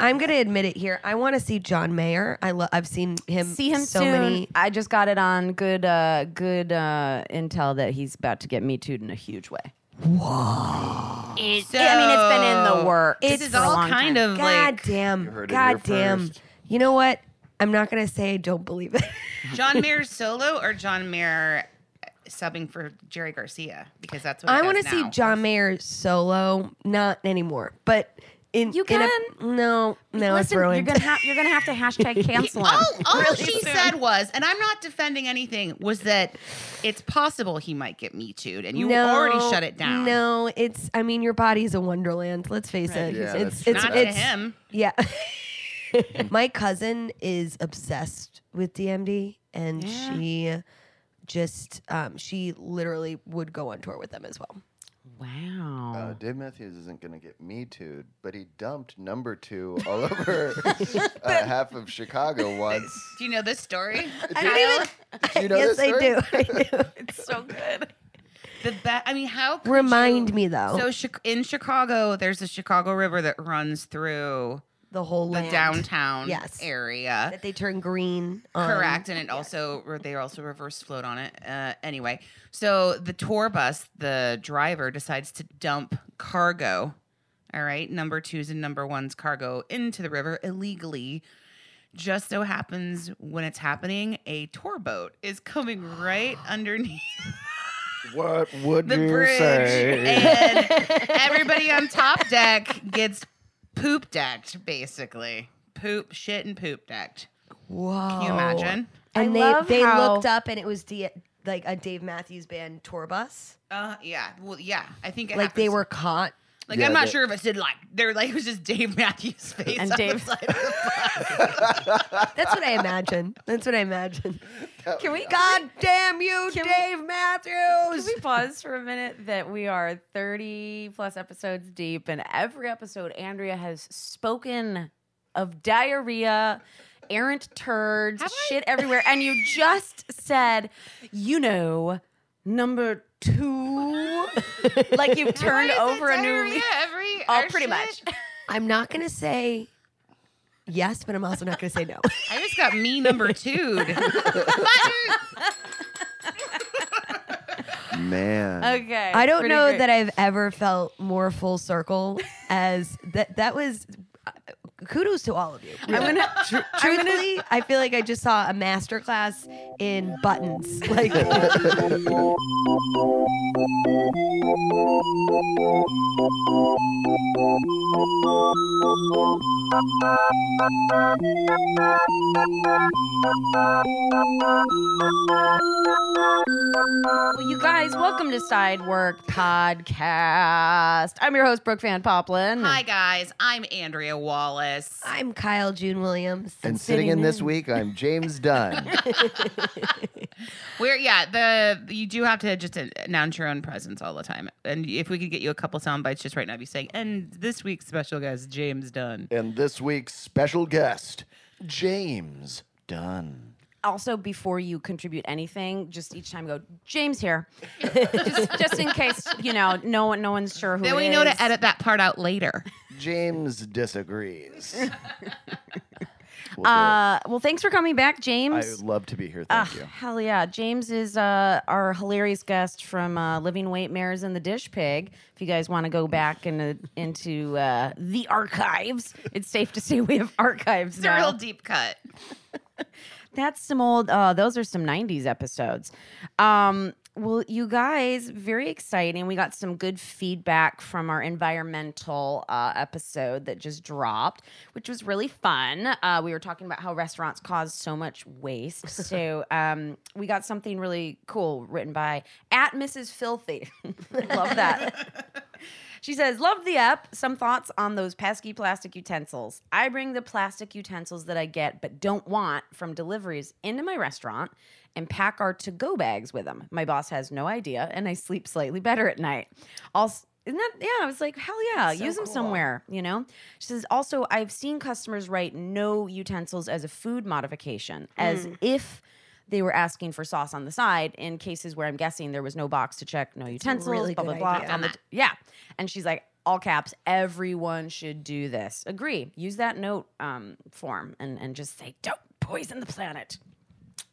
I'm gonna admit it here. I want to see John Mayer. I lo- I've seen him. See him so soon. many. I just got it on good, uh, good uh, intel that he's about to get me too in a huge way. Whoa! It, I mean, it's been in the So, works. This is all kind time. of God like damn. heard God damn. first. You know what? I'm not gonna say I don't believe it. John Mayer solo or John Mayer subbing for Jerry Garcia because that's what I want want to see John Mayer solo. Not anymore, but in You in a- can. no, no, it's Listen, you're gonna have you're gonna have to hashtag cancel him. All, all really she soon. said was, and I'm not defending anything, was that it's possible he might get me too, and you no, already shut it down. No, it's. I mean, your body's a wonderland. Let's face it. Yeah, it's that's it's not it's to him. Yeah. My cousin is obsessed with DMB, and she just um, she literally would go on tour with them as well. Wow. Uh, Dave Matthews isn't going to get me too, but he dumped number two all over uh, half of Chicago once. Do you know this story? I don't even. Do you know yes, this I do. I do. It's so good. The be- I mean, how could Remind you- me though. So Chi- in Chicago, there's a Chicago River that runs through the whole the land downtown Yes. area. that they turn green. on. Correct, and it also they also reverse float on it. Uh, anyway, so the tour bus, the driver decides to dump cargo. All right, number twos and number ones cargo into the river illegally. Just so happens when it's happening, a tour boat is coming right underneath What would the you bridge, say? and everybody on top deck gets poop decked, basically. Poop, shit, and poop decked. Whoa. Can you imagine? And I they love they how- looked up and it was D- like a Dave Matthews Band tour bus. Uh, yeah. Well, yeah. I think it Like they happens- were caught. Like Yeah, I'm not they- sure if it did like they're like it was just Dave Matthews' face And on Dave- the side of the bus. That's what I imagine. That's what I imagine. Can we God damn you, Can we- Dave Can Matthews. we pause for a minute that we are 30 plus episodes deep, and every episode, Andrea has spoken of diarrhea, errant turds, shit everywhere, and you just said, you know, number two, like you've turned Why is it over a new diarrhea leaf. every Oh, pretty shit? much. I'm not gonna say yes, but I'm also not gonna say no. I just got me number two. Man. Okay. I don't pretty know great. that I've ever felt more full circle as that. That was uh, kudos to all of you. I'm gonna. Tr- truthfully, I feel like I just saw a master class in buttons. Like Well, you guys, welcome to Side Work Podcast. I'm your host, Brooke Van Poppelen. Hi guys, I'm Andrea Wallace. I'm Kyle June Williams. and sitting in this week, I'm James Dunn. We're yeah, the you do have to just announce your own presence all the time. And if we could get you a couple sound bites just right now, be saying, and this week's special guest, James Dunn. and this week's special guest, James Dunn. Also, before you contribute anything, just each time go, James here, just, just in case you know no one, no one's sure who. Then it we know to edit that part out later. James disagrees. We'll. Uh, well, thanks for coming back, James. I would love to be here. Thank you. Hell yeah. James is uh, our hilarious guest from uh, Living Weight Mares and the Dish Pig. If you guys want to go back into, into uh, the archives, it's safe to say we have archives It's a real deep cut. That's some old. Uh, those are some '90s episodes. Um, well, you guys, very exciting. We got some good feedback from our environmental uh, episode that just dropped, which was really fun. Uh, we were talking about how restaurants cause so much waste. so um, we got something really cool written by at Mrs. Filthy. Love that. She says, Love the app. Some thoughts on those pesky plastic utensils. I bring the plastic utensils that I get but don't want from deliveries into my restaurant and pack our to go bags with them. My boss has no idea, and I sleep slightly better at night. Also, isn't that, yeah, I was like, hell yeah, use them somewhere, you know? She says, also, I've seen customers write no utensils as a food modification, as hmm. if they were asking for sauce on the side in cases where I'm guessing there was no box to check no utensils, really blah, blah, blah. idea. On the, yeah. And she's like, all caps, everyone should do this. Agree. Use that note um, form and, and just say, don't poison the planet.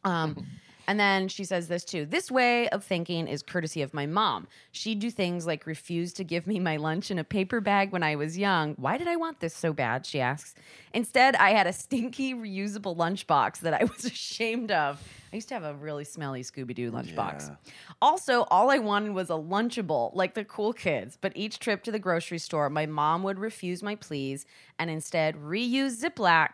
Um, and then she says this too. This way of thinking is courtesy of my mom. She'd do things like refuse to give me my lunch in a paper bag when I was young. Why did I want this so bad? She asks. Instead, I had a stinky reusable lunchbox that I was ashamed of. I used to have a really smelly Scooby Doo lunchbox. Also, all I wanted was a Lunchable, like the cool kids. But each trip to the grocery store, my mom would refuse my pleas and instead reuse Ziploc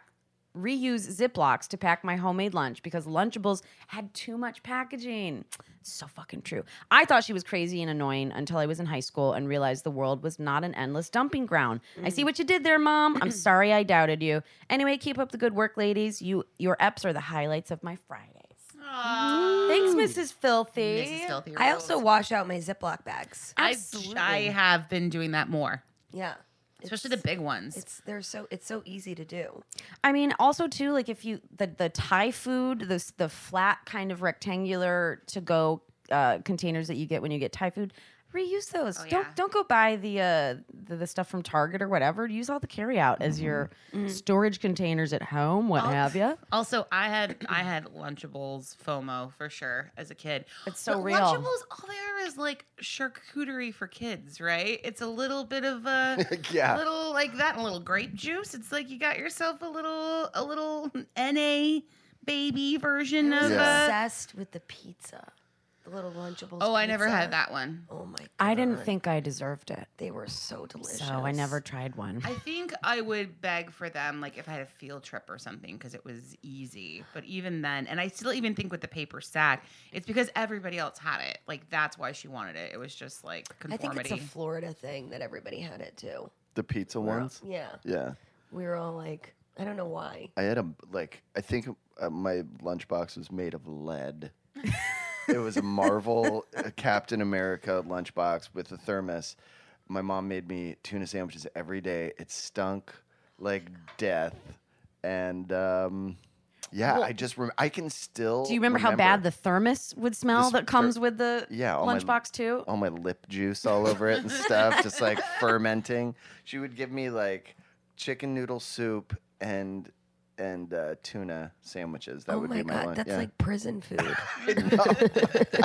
reuse Ziplocs to pack my homemade lunch because Lunchables had too much packaging. So fucking true. I thought she was crazy and annoying until I was in high school and realized the world was not an endless dumping ground. I see mm. what you did there, mom. I'm sorry I doubted you. Anyway, keep up the good work, ladies. You your eps are the highlights of my Fridays. Thanks, Mrs. Filthy. Mrs. Filthy I also wash out my Ziploc bags. I, I have been doing that more, Yeah. Especially the big ones. It's they're so it's so easy to do. I mean, also too, like if you the the Thai food, the the flat kind of rectangular to go uh, containers that you get when you get Thai food, reuse those. Oh. Don't don't go buy the, uh, the the stuff from Target or whatever. Use all the carry out as your storage containers at home, what have you. Also, I had I had Lunchables FOMO for sure as a kid. It's so But real. Lunchables, all they are is like charcuterie for kids, right? It's a little bit of a Yeah. little like that, and a little grape juice. It's like you got yourself a little a little NA baby version I was of. Yeah. Uh, obsessed with the pizza, the little Lunchables. oh, I never pizza. had that one. Oh my! God. I didn't think I deserved it, they were so delicious. so I never tried one. I think I would beg for them, like if I had a field trip or something, because it was easy. But even then, and I still even think with the paper sack, it's because everybody else had it. Like that's why she wanted it. It was just like I think conformity. it's a Florida thing that everybody had it too. The pizza ones. Yeah, Yeah. we were all like, I don't know why. I had a like. I think uh, my lunchbox was made of lead. it was a Marvel uh, Captain America lunchbox with a thermos. My mom made me tuna sandwiches every day. It stunk like death, and um, yeah, I just rem- I can still. Do you remember, how bad the thermos would smell This that comes ther- with the yeah all my- lunchbox too? all my lip juice all over it and stuff, just like fermenting. She would give me like chicken noodle soup and and uh, tuna sandwiches. That oh would my be my god, lunch. that's yeah. like prison food. I know.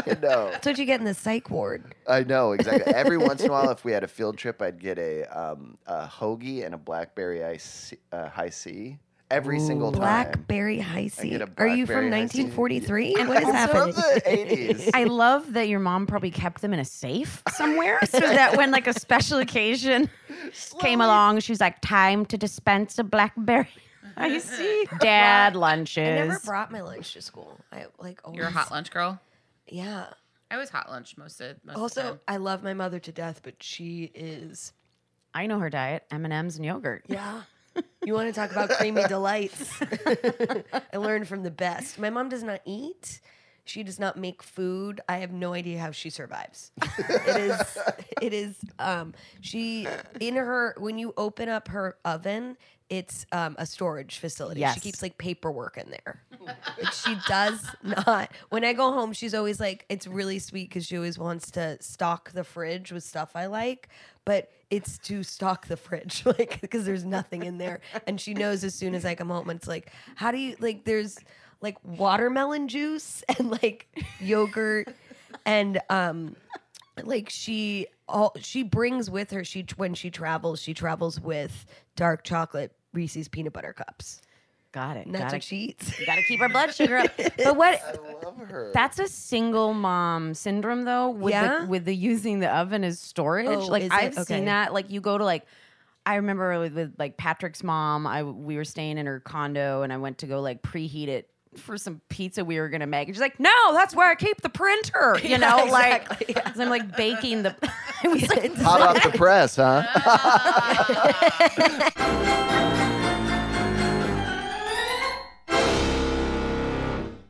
I know. that's what you get in the psych ward. I know exactly. Every once in a while, if we had a field trip, I'd get a um, a hoagie and a blackberry ice uh, Hi-C every single time. Blackberry Hi-C. Are you from Blackberry Hi-C. 1943? And What is also happening? From the eighties. I love that your mom probably kept them in a safe somewhere so that when like a special occasion came along, she's like, time to dispense a blackberry. I see. Dad lunches. I never brought my lunch to school. I like always. You're a hot lunch girl. Yeah. I was hot lunch most of most of the Also, time. I love my mother to death, but she is. I know her diet: M and M's and yogurt. Yeah. You want to talk about creamy delights? I learned from the best. My mom does not eat. She does not make food. I have no idea how she survives. it is it is um she in her when you open up her oven, it's um, a storage facility. Yes. She keeps like paperwork in there. Like, she does not. When I go home, she's always like, it's really sweet because she always wants to stock the fridge with stuff I like, but it's to stock the fridge, like because there's nothing in there. And she knows as soon as I come home, it's like, how do you like? There's like watermelon juice and like yogurt and um like she all she brings with her she when she travels she travels with dark chocolate Reese's peanut butter cups. Got it. And that's Gotta, what she eats. You gotta keep our blood sugar up. But what? I love her. That's a single mom syndrome though with Yeah? the with the using the oven as storage. Oh, like is? I've Okay. seen that. Like you go to like I remember with, with like Patrick's mom, I we were staying in her condo and I went to go like preheat it for some pizza we were gonna make. And she's like, No, that's where I keep the printer. You Yeah, know, exactly, like 'cause I'm like baking the I was like, Hot off the press, huh?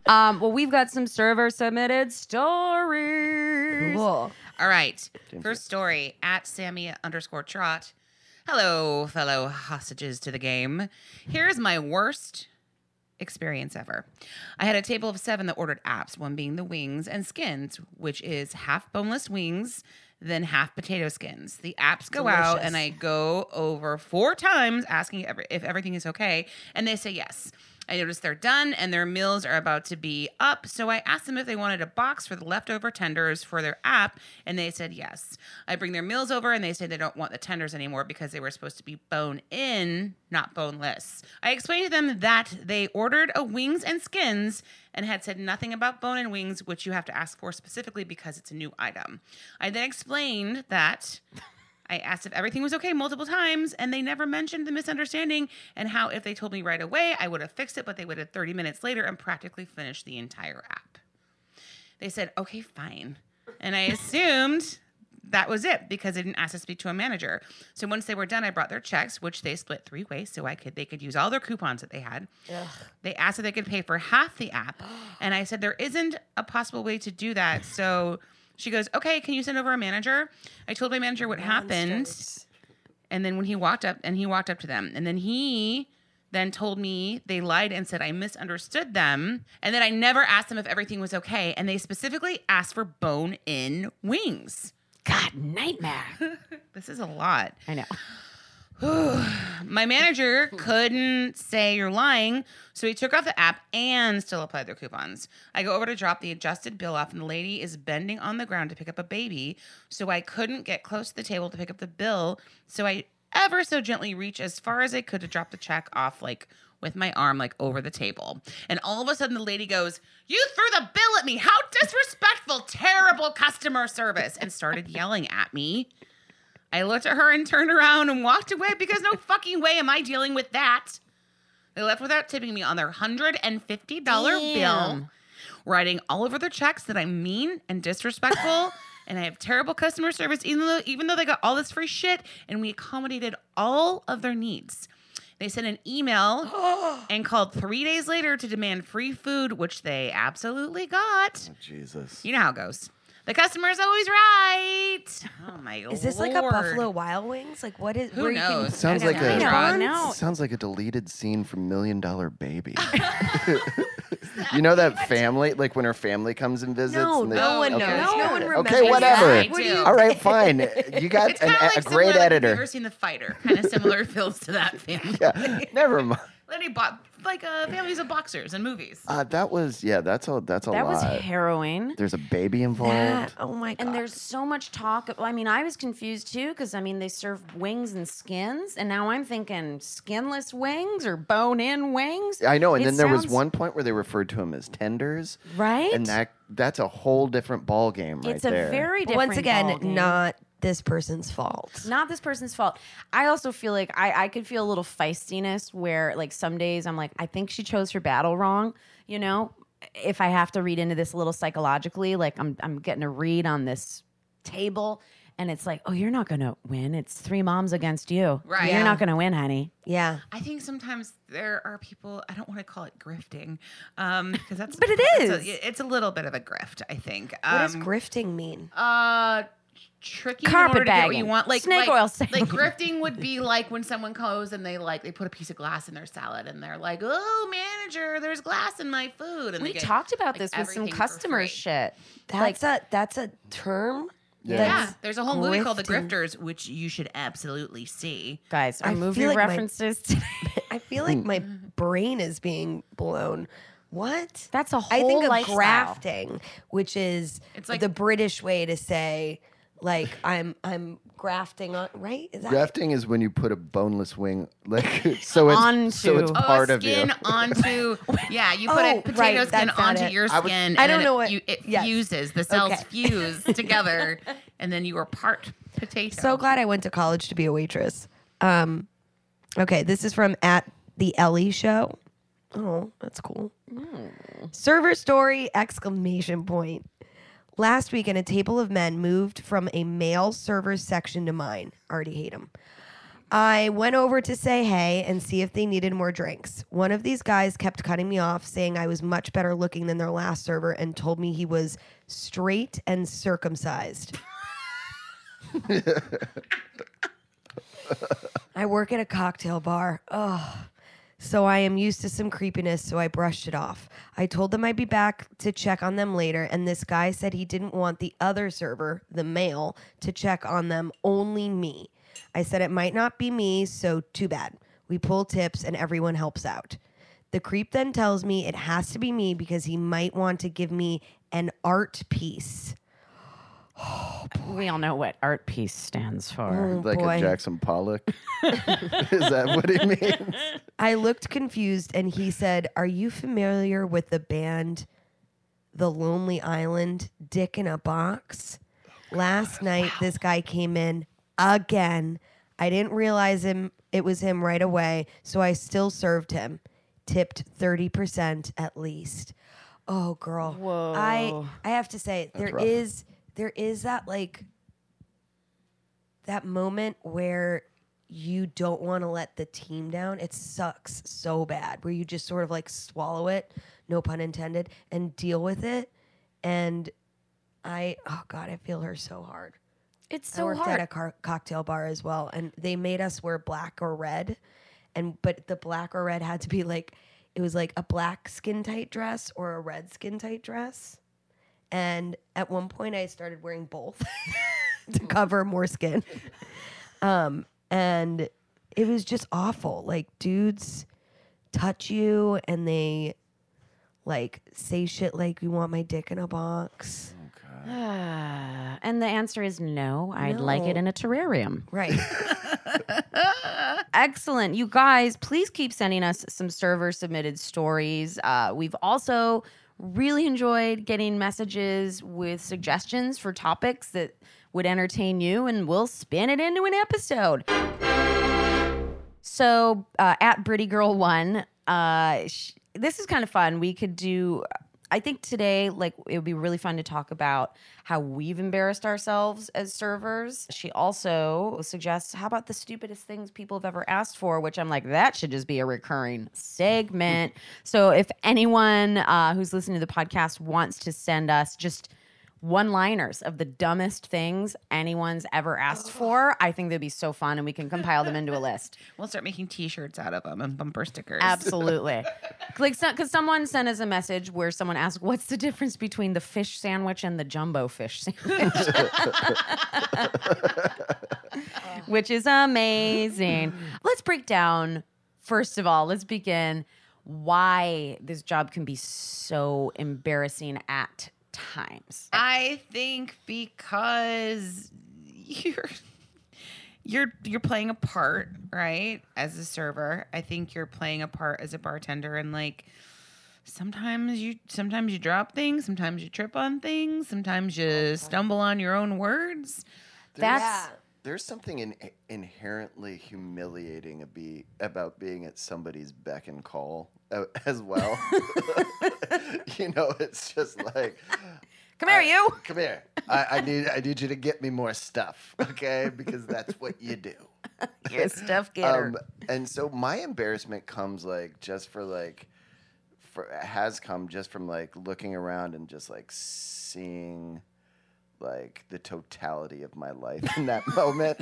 um, well, we've got some server submitted stories. Cool. All right. First story at Sammy underscore trot. Hello, fellow hostages to the game. Here's my worst experience ever. I had a table of seven that ordered apps, one being the wings and skins, which is half boneless wings, then half potato skins. The apps go out, and I go over four times asking if everything is okay, and they say yes. I notice they're done and their meals are about to be up. So I asked them if they wanted a box for the leftover tenders for their app, and they said yes. I bring their meals over and they say they don't want the tenders anymore because they were supposed to be bone in, not boneless. I explained to them that they ordered a wings and skins and had said nothing about bone and wings, which you have to ask for specifically because it's a new item. I then explained that. I asked if everything was okay multiple times, and they never mentioned the misunderstanding and how if they told me right away, I would have fixed it, but they waited 30 minutes later and practically finished the entire app. They said, okay, fine. And I assumed that was it because they didn't ask to speak to a manager. So once they were done, I brought their checks, which they split three ways so I could they could use all their coupons that they had. They asked if they could pay for half the app. And I said, there isn't a possible way to do that. So she goes, okay, can you send over a manager? I told my manager what happened. And then when he walked up and he walked up to them, and then he then told me they lied and said I misunderstood them, and that I never asked them if everything was okay, and they specifically asked for bone in wings. God, nightmare. This is a lot. I know. My manager couldn't say you're lying, so he took off the app and still applied their coupons. I go over to drop the adjusted bill off, and the lady is bending on the ground to pick up a baby, so I couldn't get close to the table to pick up the bill. So I ever so gently reach as far as I could to drop the check off, like with my arm, like over the table. And all of a sudden, the lady goes, You threw the bill at me. How disrespectful, terrible customer service, and started yelling at me. I looked at her and turned around and walked away because no fucking way am I dealing with that. They left without tipping me on their $150 bill, writing all over their checks that I'm mean and disrespectful and I have terrible customer service, even though even though they got all this free shit and we accommodated all of their needs. They sent an email and called three days later to demand free food, which they absolutely got. Oh, Jesus. You know how it goes. The customer's always right. Oh my gosh. Is this like a Buffalo Wild Wings? Like what is? Who where you can- knows? Sounds like don't a- know. Sounds like a deleted scene from Million Dollar Baby. you know that family, like when her family comes and visits. No, and they- no oh, one knows. okay. No one remembers. Okay, whatever. I What do do. you- All right, fine. You got an, like a similar, great like, Have you editor. ever seen The Fighter? Kind of similar feels to that family. Yeah, never mind. Literally, bo- like uh, families of boxers and movies. Uh, that was yeah. That's a that's a That was harrowing. There's a baby involved. That- oh my god. And there's so much talk. I mean, I was confused too because I mean, they serve wings and skins, and now I'm thinking skinless wings or bone-in wings. I know, and It then there was one point where they referred to them as tenders, right, and that that's a whole different ball game right it's there. a very different. once again, ballgame. not this person's fault. not this person's fault. I also feel like I, I could feel a little feistiness where like some days I'm like, I think she chose her battle wrong, you know? If I have to read into this a little psychologically, like I'm I'm getting a read on this table and it's like, oh, you're not gonna win. It's three moms against you. Right. You're Yeah. not gonna win, honey. Yeah. I think sometimes there are people. I don't want to call it grifting, um, because that's. But it it's. A, it's a little bit of a grift, I think. What Um, does grifting mean? Uh, tricky in order to get what you want. Like Snake like, oil Like grifting would be like when someone goes and they like they put a piece of glass in their salad and they're like, "Oh, manager, there's glass in my food." And We they get, talked about like, this with some customer shit. That's a that's a term. Yeah. Yeah, there's a whole movie called The. Grifters, which you should absolutely see. Guys, our I movie feel like my- references today. I feel like my brain is being blown. What? That's a whole I think of lifestyle. grafting, which is It's like- the British way to say like I'm I'm grafting on right? Is that Grafting is when you put a boneless wing, like so it's so it's Onto- part oh, of you. skin onto yeah. You put Oh, a potato right, skin that's not onto it. your I was- skin. I and don't then know it, what- you, it yes. fuses. The cells Okay. fuse together, and then you are part potato. So glad I went to college to be a waitress. Um, okay, this is from at the Ellie Show. Oh, that's cool. Server story! Exclamation point. Last weekend, a table of men moved from a male server section to mine. Already hate him. I went over to say hey and see if they needed more drinks. One of these guys kept cutting me off, saying I was much better looking than their last server, and told me he was straight and circumcised. I work at a cocktail bar. Ugh. So I am used to some creepiness, so I brushed it off. I told them I'd be back to check on them later, and this guy said he didn't want the other server, the male, to check on them, only me. I said it might not be me, so too bad. We pull tips and everyone helps out. The creep then tells me it has to be me because he might want to give me an art piece. we all know what art piece stands for. Oh, like boy. a Jackson Pollock. is that what he means? I looked confused and he said, Are you familiar with the band The Lonely Island, Dick in a Box? Last night, this guy came in again. I didn't realize him it was him right away, so I still served him. Tipped 30% at least. Oh girl. Whoa. I I have to say, there rough. is there is that like that moment where you don't want to let the team down. It sucks so bad where you just sort of like swallow it, no pun intended, and deal with it. And I, oh God, I feel her so hard. It's so I worked hard. at a car- cocktail bar as well, and they made us wear black or red, and but the black or red had to be like it was like a black skin tight dress or a red skin tight dress. And at one point, I started wearing both to cover more skin. Um, and it was just awful. Like dudes touch you and they like say shit like you want my dick in a box. Ah, and the answer is no. I'd like it in a terrarium. Right. Excellent. You guys, please keep sending us some server submitted stories. Uh, we've also really enjoyed getting messages with suggestions for topics that would entertain you, and we'll spin it into an episode. So uh, at Britty Girl One, uh, sh- this is kind of fun. We could do. I think today, like, it would be really fun to talk about how we've embarrassed ourselves as servers. She also suggests, how about the stupidest things people have ever asked for? Which I'm like, that should just be a recurring segment. so if anyone uh, who's listening to the podcast wants to send us just one liners of the dumbest things anyone's ever asked oh. for, I think they'd be so fun and we can compile them into a list. We'll start making T-shirts out of them and bumper stickers. Absolutely. like, because someone sent us a message where someone asked, "What's the difference between the fish sandwich and the jumbo fish sandwich?" Which is amazing. Let's break down. First of all, let's begin why this job can be so embarrassing at times. I think because you're you're you're playing a part, right? As a server. I think you're playing a part as a bartender and like sometimes you sometimes you drop things, sometimes you trip on things, sometimes you stumble on your own words. That's There's something in, inherently humiliating a be, about being at somebody's beck and call as well. you know, it's just like Come here, you. Come here. I, I need I need you to get me more stuff, okay? Because that's what you do. You're a stuff getter. Um, and so my embarrassment comes like just for like, for has come just from like looking around and just like seeing like the totality of my life in that moment.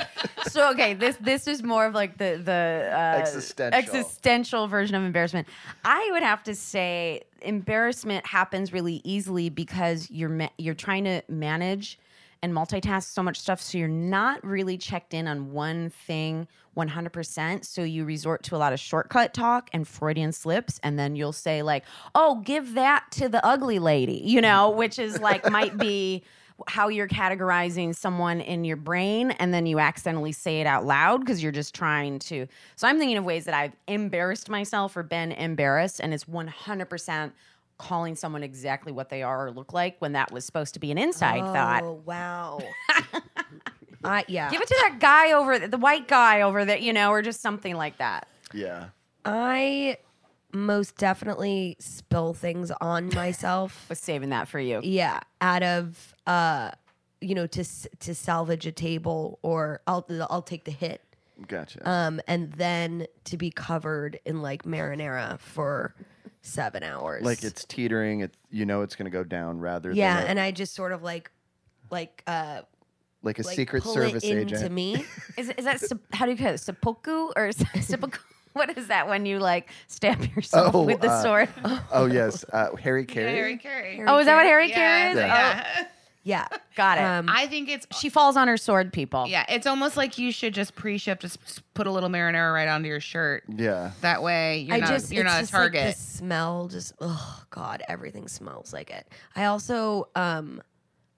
so okay, this this is more of like the the uh, Existential. existential version of embarrassment. I would have to say embarrassment happens really easily because you're ma- you're trying to manage and multitask so much stuff, so you're not really checked in on one thing 100%. So you resort to a lot of shortcut talk and Freudian slips, and then you'll say like, "Oh, give that to the ugly lady," you know, which is like might be how you're categorizing someone in your brain and then you accidentally say it out loud because you're just trying to so i'm thinking of ways that i've embarrassed myself or been embarrassed and it's 100% calling someone exactly what they are or look like when that was supposed to be an inside thought Oh wow. I yeah. give it to that guy over the white guy over there you know or just something like that yeah. I most definitely spill things on myself. was saving that for you yeah, out of uh, you know, to to salvage a table, or I'll I'll take the hit. Gotcha. Um, and then to be covered in like marinara for seven hours. like it's teetering. It you know it's gonna go down rather yeah, than a- and I just sort of like like uh like a like Secret pull Service it into agent. me. is, is that how do you call it seppuku or seppuku what is that when you like stab yourself Oh, with the uh, sword oh yes, uh, Harry Yeah, Carey. Harry Carey. oh is that what harry Yeah, carey is yeah. Yeah, got it Um, I think it's she falls on her sword people yeah, it's almost like you should just pre-ship, just put a little marinara right onto your shirt. Yeah. That way you're I not just you're it's not a just like target. the smell just oh god everything smells like it. I also um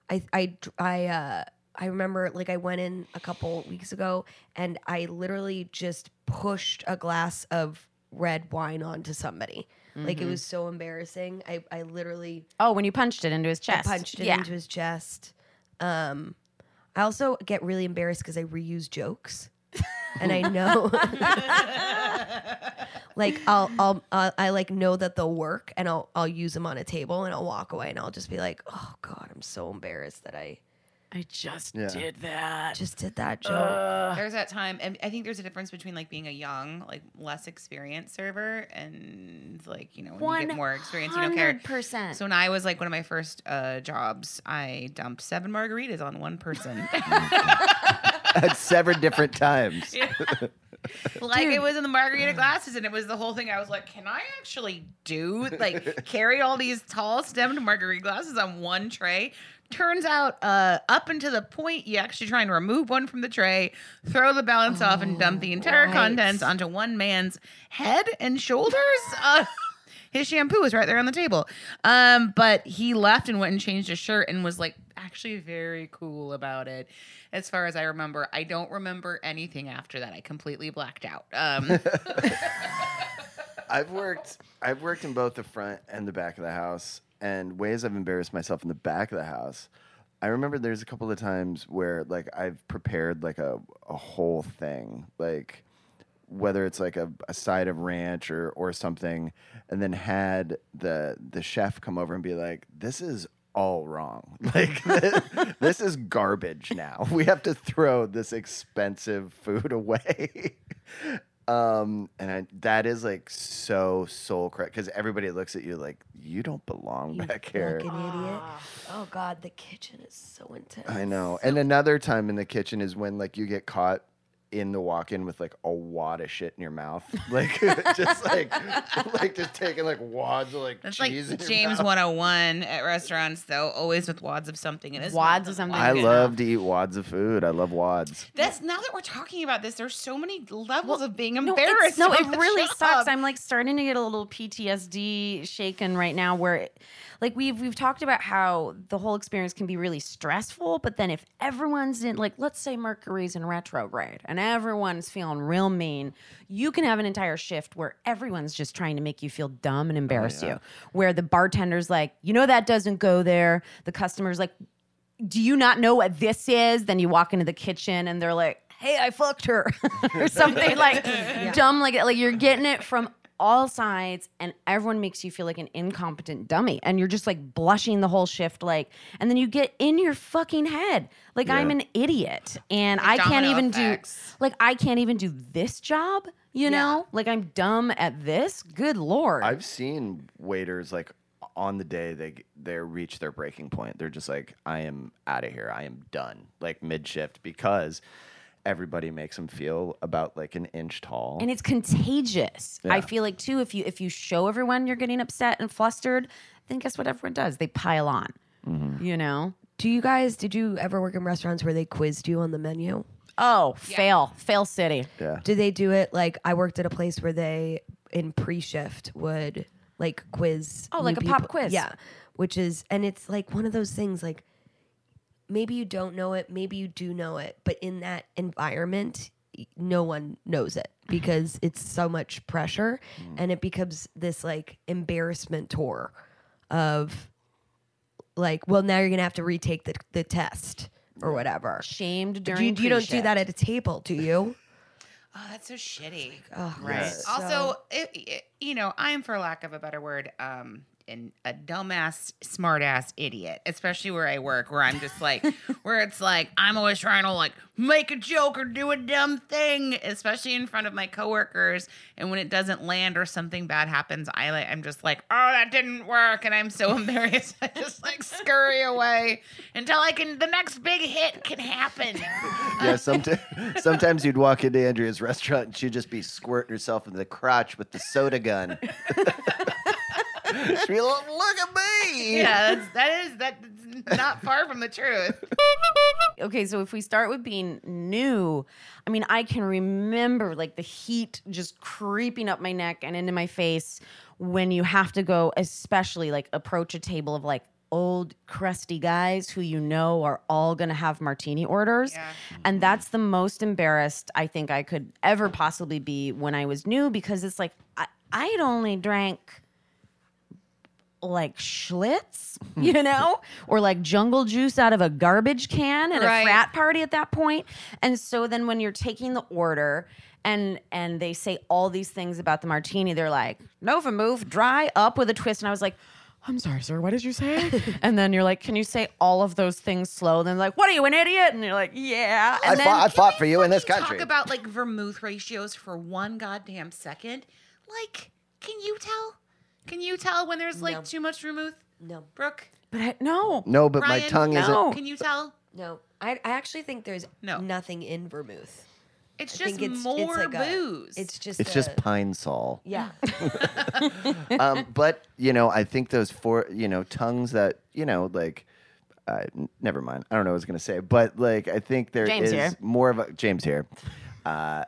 I I I uh I remember like I went in a couple weeks ago and I literally just pushed a glass of red wine onto somebody. Like Mm-hmm. it was so embarrassing. I I literally oh when you punched it into his chest I punched it yeah into his chest. Um I also get really embarrassed because I reuse jokes. and I know like I'll, I'll uh, I like know that they'll work and I'll I'll use them on a table and I'll walk away and I'll just be like, "Oh god, I'm so embarrassed that I i just Yeah. did that just did that joke." There's that time, and I think there's a difference between like being a young, like less experienced server, and like you know when you get more experience, you don't care. 100%. So when I was like one of my first uh, jobs, I dumped seven margaritas on one person. At seven different times. like it was in the margarita glasses, and it was the whole thing. I was like, can I actually do like carry all these tall stemmed margarita glasses on one tray? Turns out, uh, up until the point you actually try and remove one from the tray, throw the balance off, and dump the entire right. contents onto one man's head and shoulders. Uh, his shampoo was right there on the table. Um, but he left and went and changed his shirt and was like actually very cool about it. As far as I remember, I don't remember anything after that. I completely blacked out. Um, I've worked I've worked in both the front and the back of the house and ways I've embarrassed myself in the back of the house. I remember there's a couple of times where like I've prepared like a, a whole thing, like whether it's like a, a side of ranch or or something, and then had the the chef come over and be like, This is all wrong. Like this, this is garbage now. We have to throw this expensive food away. Um, and I, that is like so soul crack because everybody looks at you like you don't belong You back here. fucking idiot. Oh god, the kitchen is so intense. I know. And another time in the kitchen is when like you get caught in the walk-in with like a wad of shit in your mouth, like just like like just taking like wads of like That's like cheese. in your James mouth. 101 at restaurants, though, always with wads of something in his Wads mouth. of something. I Yeah. love to eat wads of food. I love wads. That's now that we're talking about this, there's so many levels of being No, embarrassed. it's, no, it really job. sucks. I'm like starting to get a little PTSD shaken right now. Where, it, like, we've we've talked about how the whole experience can be really stressful, but then if everyone's in, like, let's say Mercury's in retrograde and everyone's feeling real mean, you can have an entire shift where everyone's just trying to make you feel dumb and embarrass oh, you. Where the bartender's like, you know, that doesn't go there. The customer's like, do you not know what this is? Then you walk into the kitchen and they're like, hey, I fucked her or something like dumb like that. Like you're getting it from all sides and everyone makes you feel like an incompetent dummy and you're just like blushing the whole shift like and then you get in your fucking head like I'm an idiot and I can't even effects. do like I can't even do this job, you know? Like I'm dumb at this. Good lord. I've seen waiters like on the day they they reach their breaking point. They're just like, I am out of here. I am done. Like mid shift because everybody makes them feel about like an inch tall. and it's contagious. I feel like too if you if you show everyone you're getting upset and flustered, then guess what everyone does? They pile on. Mm-hmm. You know? Do you guys? Did you ever work in restaurants where they quizzed you on the menu? Oh, fail. Fail city. yeah. Did they do it like I worked at a place where they in pre-shift would like quiz Oh, like a pop quiz. Yeah, which is and it's like one of those things like maybe you don't know it, maybe you do know it, but in that environment no one knows it mm-hmm. because it's so much pressure mm. and it becomes this like embarrassment tour of like well now you're going to have to retake the the test or whatever. Shamed during you, you don't do that at a table, do you? Oh, that's so shitty. Oh, Right. Also, it, it- you know, I'm for lack of a better word, um, an, a dumbass, smartass idiot, especially where I work, where I'm just like, where it's like I'm always trying to like make a joke or do a dumb thing, especially in front of my coworkers. And when it doesn't land or something bad happens, I like I'm just like, oh, that didn't work, and I'm so embarrassed. I just like scurry away until I can the next big hit can happen. yeah, sometimes sometimes you'd walk into Andrea's restaurant and she'd just be squirting herself in the crotch with the soda gun. She'd be like, look at me. yeah, that's, that is that's not far from the truth. okay, so if we start with being new, I mean, I can remember like the heat just creeping up my neck and into my face when you have to go, especially like approach a table of like old crusty guys who you know are all going to have martini orders. Yeah. And that's the most embarrassed I think I could ever possibly be when I was new because it's like I, I'd only drank like Schlitz, hmm. you know, or like jungle juice out of a garbage can at Right. a frat party at that point. And so then when you're taking the order and and they say all these things about the martini, they're like, Nova move, dry up with a twist. And I was like, I'm sorry, sir. What did you say? and then you're like, Can you say all of those things slow? And then they're like, What are you, an idiot? And you're like, Yeah. I then fought, I fought for you in this Fucking country. Talk about like vermouth ratios for one goddamn second. Like, can you tell? Can you tell when there's like No. too much vermouth? No. Brooke, but I, no. no, but my Ryan, tongue no. isn't. can you tell? No, I, I actually think there's No. nothing in vermouth. It's I just think it's more it's like a- booze. it's just It's just a- pine sol. yeah. um, but you know, I think those four, you know, tongues that you know, like, uh, n- never mind. I don't know what I was gonna say, but like, I think there is James here. more of a James here. Uh,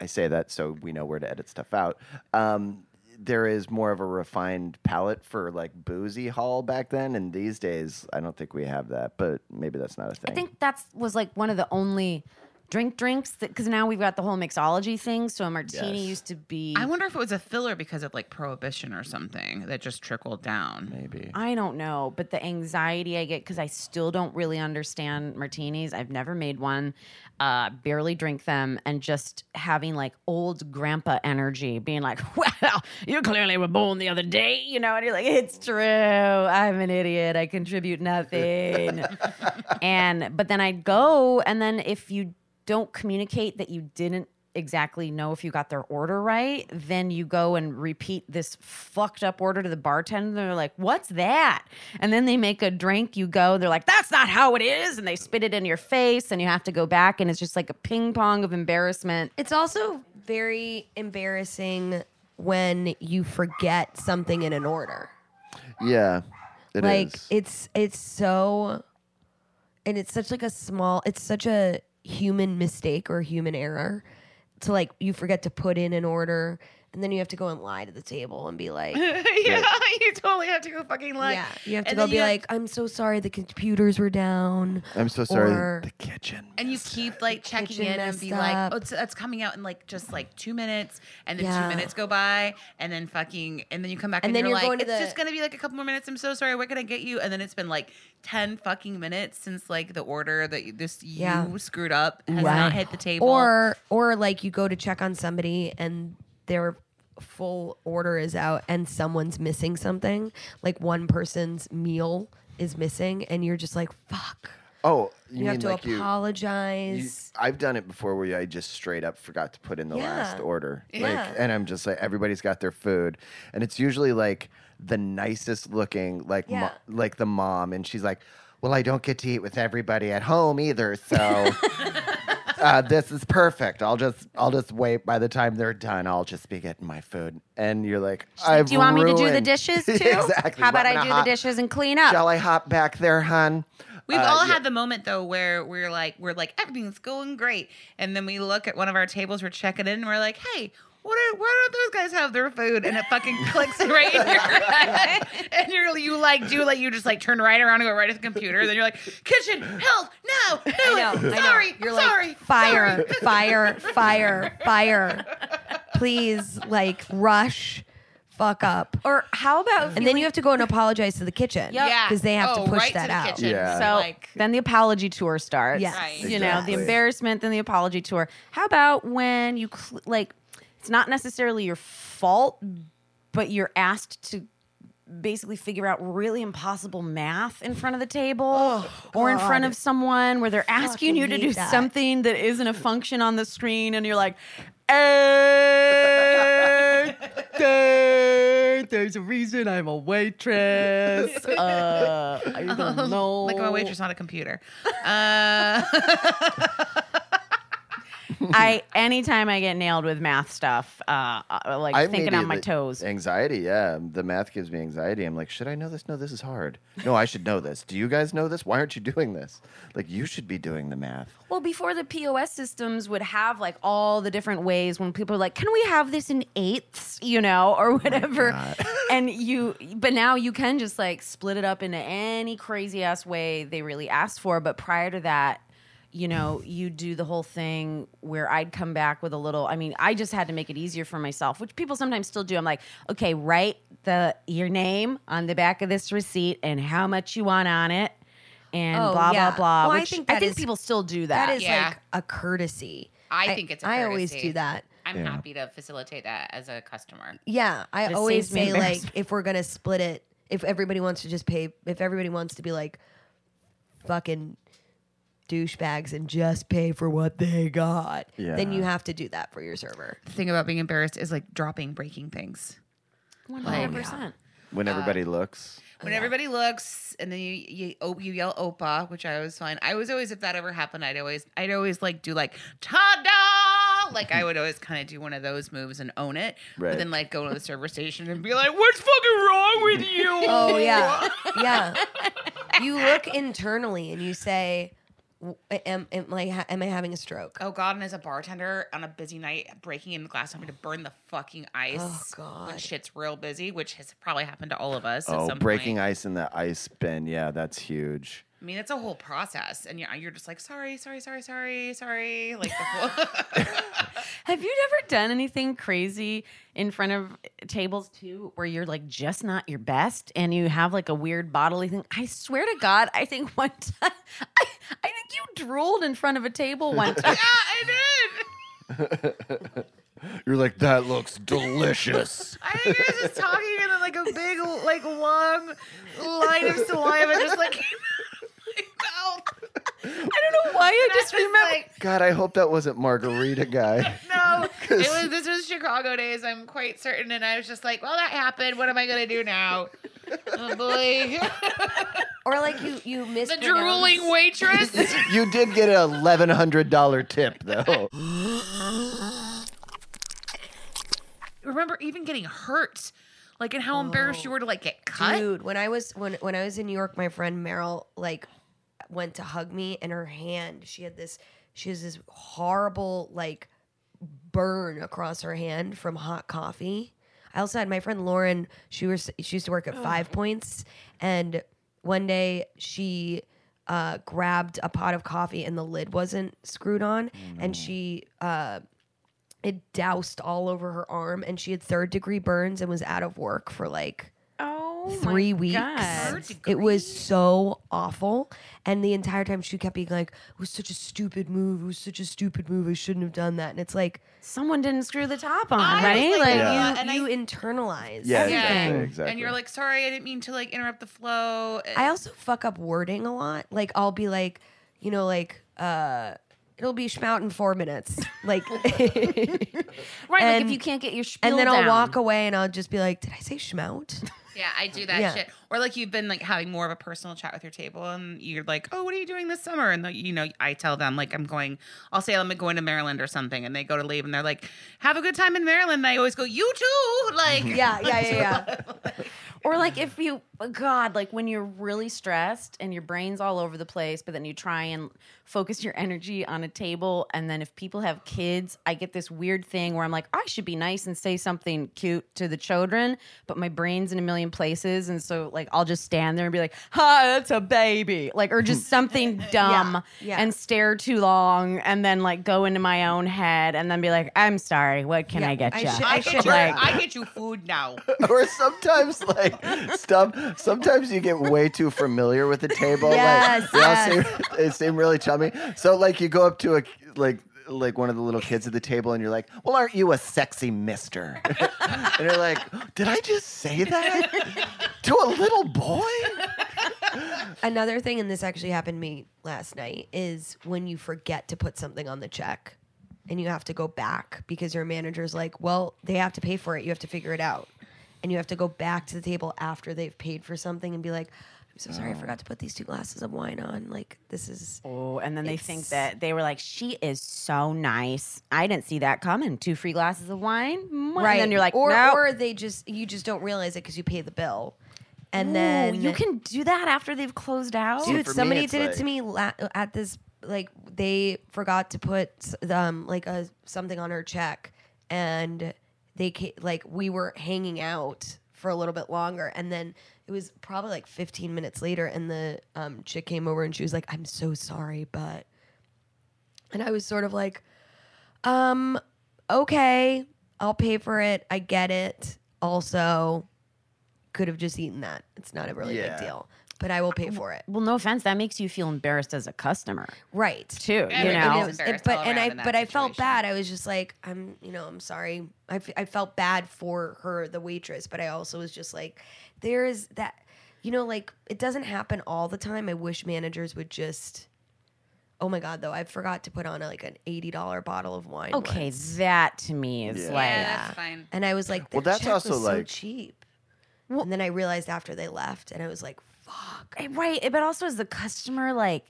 I say that so we know where to edit stuff out. Um, there is more of a refined palate for like boozy hall back then, and these days I don't think we have that. But maybe that's not a thing. I think that's was like one of the only drink drinks because now we've got the whole mixology thing. So a martini Yes. used to be. I wonder if it was a filler because of like prohibition or something that just trickled down. maybe. I don't know, but the anxiety I get because I still don't really understand martinis. I've never made one, uh, barely drink them, and just having like old grandpa energy, being like, "Well, you clearly were born the other day," you know, and you're like, "It's true. I'm an idiot. I contribute nothing." and but then I'd go, and then if you don't communicate that you didn't exactly know if you got their order right, then you go and repeat this fucked up order to the bartender. They're like, "What's that?" And then they make a drink. You go, they're like, "That's not how it is," and they spit it in your face, and you have to go back, and it's just like a ping pong of embarrassment. It's also very embarrassing when you forget something in an order. Yeah, it is. like it's it's so and it's such like a small it's such a human mistake or human error to like you forget to put in an order and then you have to go and lie to the table and be like yeah, you totally have to go fucking lie. yeah you have to And go then be you have- like i'm so sorry the computers were down I'm so sorry. or- the kitchen. and you keep like checking kitchen in and be messed like, up. oh, it's, that's coming out in like just like two minutes, and then Yeah. two minutes go by, and then fucking, and then you come back, and, And then you're, you're like, going to it's the- just gonna be like a couple more minutes. I'm so sorry. What can I get you? And then it's been like ten fucking minutes since like the order that you, this Yeah. you screwed up has Right. not hit the table. or or like you go to check on somebody and they're full order is out and someone's missing something, like one person's meal is missing, and you're just like, fuck. Oh, You, you, have to like you, you? apologize. I've done it before where I just straight up forgot to put in the last order. Yeah. Like, and I'm just like, everybody's got their food, and it's usually like the nicest looking, like mo- like the mom, and she's like, "Well, I don't get to eat with everybody at home either, so." Uh, this is perfect. I'll just I'll just wait. By the time they're done, I'll just be getting my food. And you're like, I've do you want me to do the dishes too? exactly. How about I do hop- the dishes and clean up? Shall I hop back there, hun? We've Uh, all yeah. had the moment though where we're like, we're like, everything's going great, and then we look at one of our tables, we're checking in, and we're like, hey. What are, why don't those guys have their food? And it fucking clicks right in your eye. And you're you like do like you just like turn right around and go right at the computer. Then you're like, kitchen, help, no, do I know, it. I know. Sorry, You're sorry, like fire, sorry." fire, fire, fire. Please, like rush, fuck up. or how about And then you have to go and apologize to the kitchen. Yeah. Because they have Oh, to push right to that the out. kitchen. Yeah. So like then the apology tour starts. Yes. Right. You know, the embarrassment, then the apology tour. How about when you, cl- like, it's not necessarily your fault, but you're asked to basically figure out really impossible math in front of the table or in front of someone where they're asking Fucking you to do that. something that isn't a function on the screen and you're like, "Eh, eh, there's a reason I'm a waitress. Uh, I don't know. like my waitress on a computer. Uh, I anytime I get nailed with math stuff, uh, uh, like I thinking on my toes. Anxiety, yeah. The math gives me anxiety. I'm like, should I know this? No, this is hard. No, I should know this. Do you guys know this? Why aren't you doing this? Like, you should be doing the math. Well, before the POS systems would have like all the different ways when people are like, "Can we have this in eighths?" You know, or whatever. and you, but now you can just like split it up into any crazy ass way they really asked for. But prior to that. You know, you do the whole thing where I'd come back with a little. I mean, I just had to make it easier for myself, which people sometimes still do. I'm like, okay, write the your name on the back of this receipt and how much you want on it, and Oh, blah yeah. blah blah. Well, I which think that is- people still do that. That is Yeah. like a courtesy. I think it's a I always do that. I'm Yeah. happy to facilitate that as a customer. Yeah, I It always say like if we're gonna split it, if everybody wants to just pay, if everybody wants to be like fucking douchebags and just pay for what they got, yeah. then you have to do that for your server. The thing about being embarrassed is like dropping, breaking things. One hundred percent. Oh, when everybody looks. When everybody looks, and then you you, oh, you yell "Opa," which I always find. I was always, if that ever happened, I'd always, I'd always like do like "ta-da!" Like I would always kind of do one of those moves and own it, Right. but then like go to the server station and be like, "What's fucking wrong with you?" Oh yeah, yeah. You look internally and you say, w- "Am am I ha- am I having a stroke?" Oh God! And as a bartender on a busy night, breaking in the glass, having to burn the fucking ice Oh, God! when God. shit's real busy, which has probably happened to all of us. at Oh, some breaking point. ice in the ice bin. Yeah, that's huge. I mean, it's a whole process, and you're, you're just like, sorry, sorry, sorry, sorry, sorry. Like the whole. Have you ever done anything crazy in front of tables too, where you're like just not your best, and you have like a weird bodily thing? I swear to God, I think one time, I, I think you drooled in front of a table one time. yeah, I did. You're like, that looks delicious. I think I was just talking, and then like a big, like long line of saliva just like came out. I don't know why I just remember. like, God, I hope that wasn't Margarita guy. no, it was this was Chicago days. I'm quite certain, and I was just like, well, that happened. What am I gonna do now? Oh boy, Or like you you missed the drooling waitress. You did get an eleven hundred dollar tip though. Remember even getting hurt, like, and how embarrassed you oh. were to like get cut. Dude, when I was when when I was in New York, my friend Meryl like went to hug me, and her hand, she had this, she has this horrible like burn across her hand from hot coffee. I also had my friend Lauren. She was she used to work at Five Points, and one day she uh, grabbed a pot of coffee and the lid wasn't screwed on, and she uh, it doused all over her arm, and she had third degree burns and was out of work for like Oh three my weeks. God. It was so awful. And the entire time she kept being like, it was such a stupid move. It was such a stupid move. I shouldn't have done that. And it's like, Someone didn't screw the top on, I right? like, Like, Yeah. you, and I- internalize. Yeah, Everything. exactly, exactly. And you're like, sorry, I didn't mean to like interrupt the flow. I also fuck up wording a lot. Like I'll be like, you know, like uh it'll be schmout in four minutes. Like right, like if you can't get your spiel and then I'll down. walk away and I'll just be like, Did I say schmout? Yeah, I do that Yeah. shit. Or like you've been like having more of a personal chat with your table, and you're like, "Oh, what are you doing this summer?" And you know, I tell them like I'm going. I'll say I'm going to Maryland or something, and they go to leave, and they're like, "Have a good time in Maryland." And I always go, "You too." Like, yeah, yeah, yeah, yeah. Or like if you, oh God, like when you're really stressed and your brain's all over the place, but then you try and focus your energy on a table. And then if people have kids, I get this weird thing where I'm like, I should be nice and say something cute to the children, but my brain's in a million places. And so like I'll just stand there and be like, hi, that's a baby. Like, or just something dumb yeah. and stare too long and then like go into my own head and then be like, I'm sorry, what can Yeah, I get I you? should- I I get, should- Like- I get you food now. or sometimes like stuff sometimes you get way too familiar with the table Yes, like yes. seem, they seem really chummy so like you go up to a like like one of the little kids at the table and you're like well aren't you a sexy mister and you're like did i just say that to a little boy Another thing, and this actually happened to me last night, is when you forget to put something on the check and you have to go back because your manager's like, well, they have to pay for it. You have to figure it out. And you have to go back to the table after they've paid for something and be like, I'm so sorry, I forgot to put these two glasses of wine on. Like, this is. Oh, and then they think that they were like, she is so nice. I didn't see that coming. Two free glasses of wine, Mwah. And then you're like, or, no. or they just, you just don't realize it because you pay the bill. And Ooh, then you can do that after they've closed out. Dude, for me, somebody it's did it like- to me la- at this. Like they forgot to put um like a something on her check, and they ca- like we were hanging out for a little bit longer, and then it was probably like 15 minutes later, and the um, chick came over and she was like, "I'm so sorry, but," and I was sort of like, um, okay, I'll pay for it. I get it. Also, could have just eaten that. It's not a really Yeah. big deal, but I will pay for it. well, no offense, that makes you feel embarrassed as a customer Right. too. Yeah, you but it know, is it was- but all and I around in that but I felt bad. I was just like, I'm, you know, I'm sorry. I, f- I felt bad for her, the waitress, but I also was just like, there is that, you know, like it doesn't happen all the time. I wish managers would just. Oh my god, though I forgot to put on like an eighty dollar bottle of wine. okay, once. that to me is Yeah. like, Yeah, that's fine. and I was like, Well, that's check also, was so like- cheap. and then I realized after they left, and I was like, fuck. Eh, right. But also as the customer, like,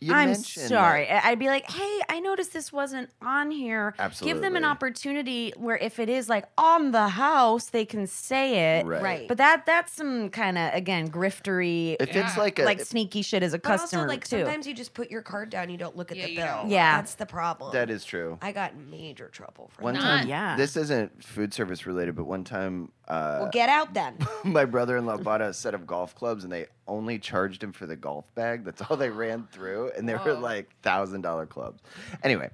You I'm sorry. that- I- I'd be like, hey, I noticed this wasn't on here. Absolutely. Give them an opportunity where if it is like on the house, they can say it. Right. Right. But that that's some kind of again griftery, if it's like a like sneaky shit as a But customer also, like too. sometimes you just put your card down, you don't look at Yeah, the bill. Yeah. that's the problem. that is true I got major trouble for one that. time Yeah. this isn't food service related but one time uh, Well, get out then. my brother-in-law bought a set of golf clubs and they only charged him for the golf bag that's all they ran through and they were like thousand dollar clubs anyway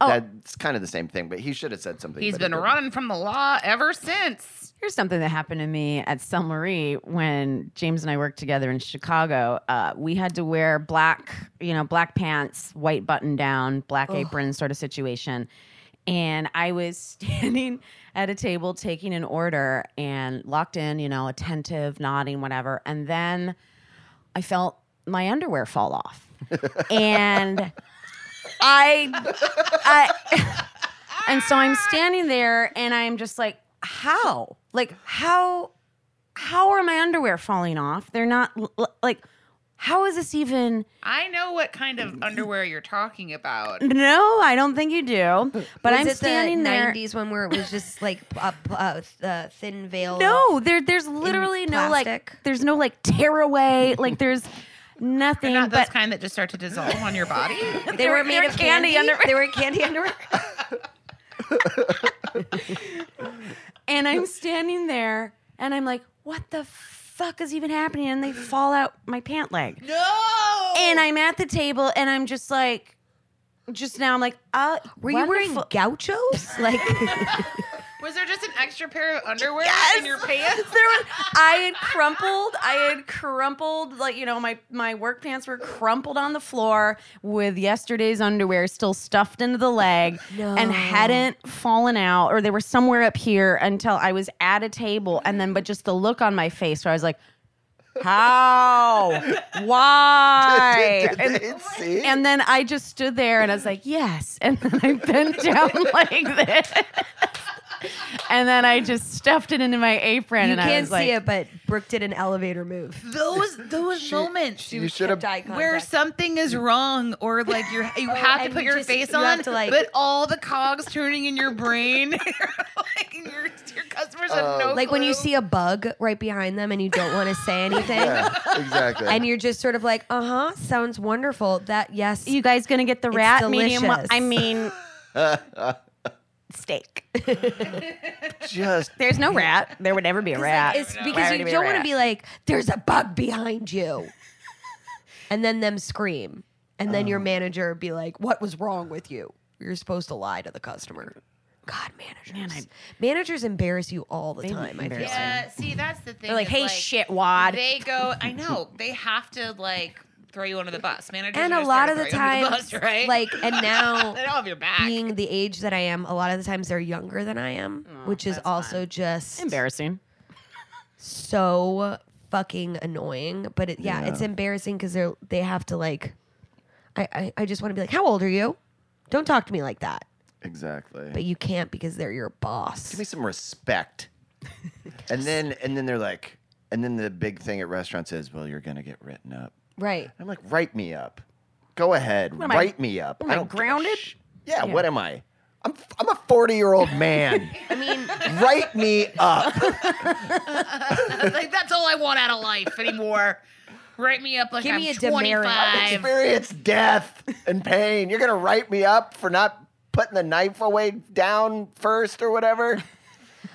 Oh. that's kind of the same thing but he should have said something He's been running from the law ever since. Here's something that happened to me at Sel Marie when James and I worked together in Chicago. Uh, we had to wear black, you know, black pants, white button down, black apron sort of situation. And I was standing at a table taking an order and locked in, you know, attentive, nodding, whatever. And then I felt my underwear fall off. and I, I, and so I'm standing there and I'm just like, how? Like, how, how are my underwear falling off? They're not like, how is this even? I know what kind of underwear you're talking about. No, I don't think you do. But was I'm it standing the there. 90s one where it was just like a, a, a thin veil? No, there, there's literally no like, there's no like tearaway. like, there's nothing. They're not but those kind that just start to dissolve on your body. They were made they're of candy candy. underwear. They were candy underwear. and I'm standing there and I'm like, what the fuck is even happening? And they fall out my pant leg. no. And I'm at the table and I'm just like, just now I'm like, uh, Were you wearing gauchos? Like, Was there just an extra pair of underwear in your pants? there was I had crumpled, I had crumpled like you know my my work pants were crumpled on the floor with yesterday's underwear still stuffed into the leg and hadn't fallen out or they were somewhere up here until I was at a table and then but just the look on my face where I was like how? Why? Did and, they see? and then I just stood there and I was like, yes. And then I bent down like this. And then I just stuffed it into my apron You and I can't was see like, it, but Brooke did an elevator move. Those those moments you should have. Kept eye contact. where something is wrong or like you're you have to and put you your just- face you on, have to, like- but all the cogs turning in your brain, like your your customers have no like when you clue. see a bug right behind them and you don't want to say anything. Yeah, exactly. And you're just sort of like, uh huh, sounds wonderful. That yes, you guys gonna get the rat medium? delicious. I mean, steak. just There's no rat. There would never be a rat. It's Why because would you it be a don't want to rat? be like, there's a bug behind you, and then them scream, and then your Oh. manager be like, what was wrong with you? You're supposed to lie to the customer. God, managers. managers embarrass you all the time. I feel. embarrass yeah, see that's the thing. They're like, is, hey, shit, wad. They go. I know they have to like throw you under the bus. Managers And a lot of the throw you times, bus, right? like, and now they don't have your back. being the age that I am, a lot of the times they're younger than I am, which is also just Embarrassing. so fucking annoying. But it, yeah, it's embarrassing because they're they have to like. I, I I just want to be like, how old are you? Don't talk to me like that. exactly. But you can't because they're your boss. Give me some respect. and then and then they're like, and then the big thing at restaurants is, well, you're gonna get written up. Right. I'm like, write me up. Go ahead, am I- write me up. am I don't give a grounded? sh- yeah, what am I? I'm I'm a 40 year old man. I mean, write me up. like that's all I want out of life anymore. Write me up like Give I'm me a demerit. 25. Experience death and pain. You're gonna write me up for not putting the knife away down first or whatever.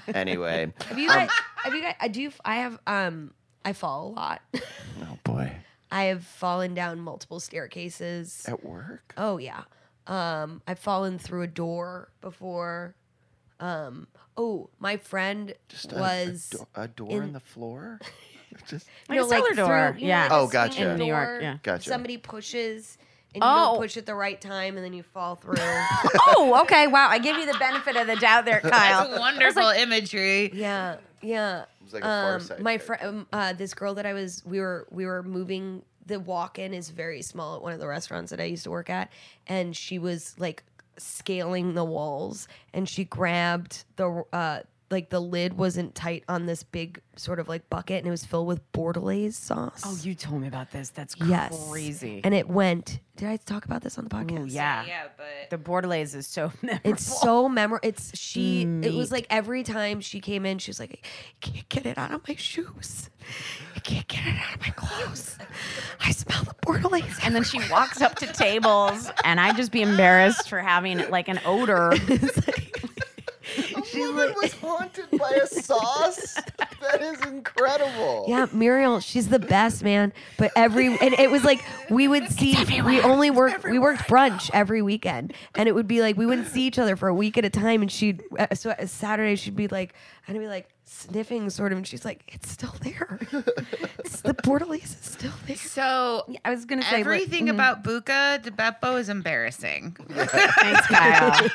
Anyway, have you guys? Have you guys? I do. I have. Um, I fall a lot. oh boy, I have fallen down multiple staircases. at work. Oh yeah. Um, I've fallen through a door before. Um, oh, my friend Just a, was a, do- a door in, in- the floor. Just Like a cellar door. through- you know, Yeah. Oh, swing gotcha. In New York, yeah. Gotcha. Somebody pushes and you Oh. don't push at the right time and then you fall through. oh, okay. Wow. I give you the benefit of the doubt there, Kyle. That's wonderful imagery. yeah, yeah. was like a Far um, Side my friend, uh, this girl that I was, we were, we were moving. The walk-in is very small at one of the restaurants that I used to work at, and she was like scaling the walls, and she grabbed the uh, like the lid wasn't tight on this big sort of like bucket, and it was filled with bordelaise sauce. Oh, you told me about this. That's yes, crazy. And it went. Did I talk about this on the podcast? Ooh, yeah. Yeah, but The Bordelaise is so memorable. It's so memorable. It's she. It was like every time she came in, she was like, "I can't get it out of my shoes. I can't get it out of my clothes. I smell the Bordelaise." and then she walks up to tables, and I'd just be embarrassed for having like an odor. She's like, was haunted by a sauce. that is incredible. Yeah, Muriel, she's the best, man. But every and it was like we would see we only worked we worked brunch every weekend, and it would be like we wouldn't see each other for a week at a time. And she'd uh, so Saturday she'd be like I'd be like sniffing sort of, and she's like, it's still there. it's, the Bordelaise is still there. so yeah, I was gonna say but- everything mm-hmm. about Buca di Beppo is embarrassing. Thanks, Kyle.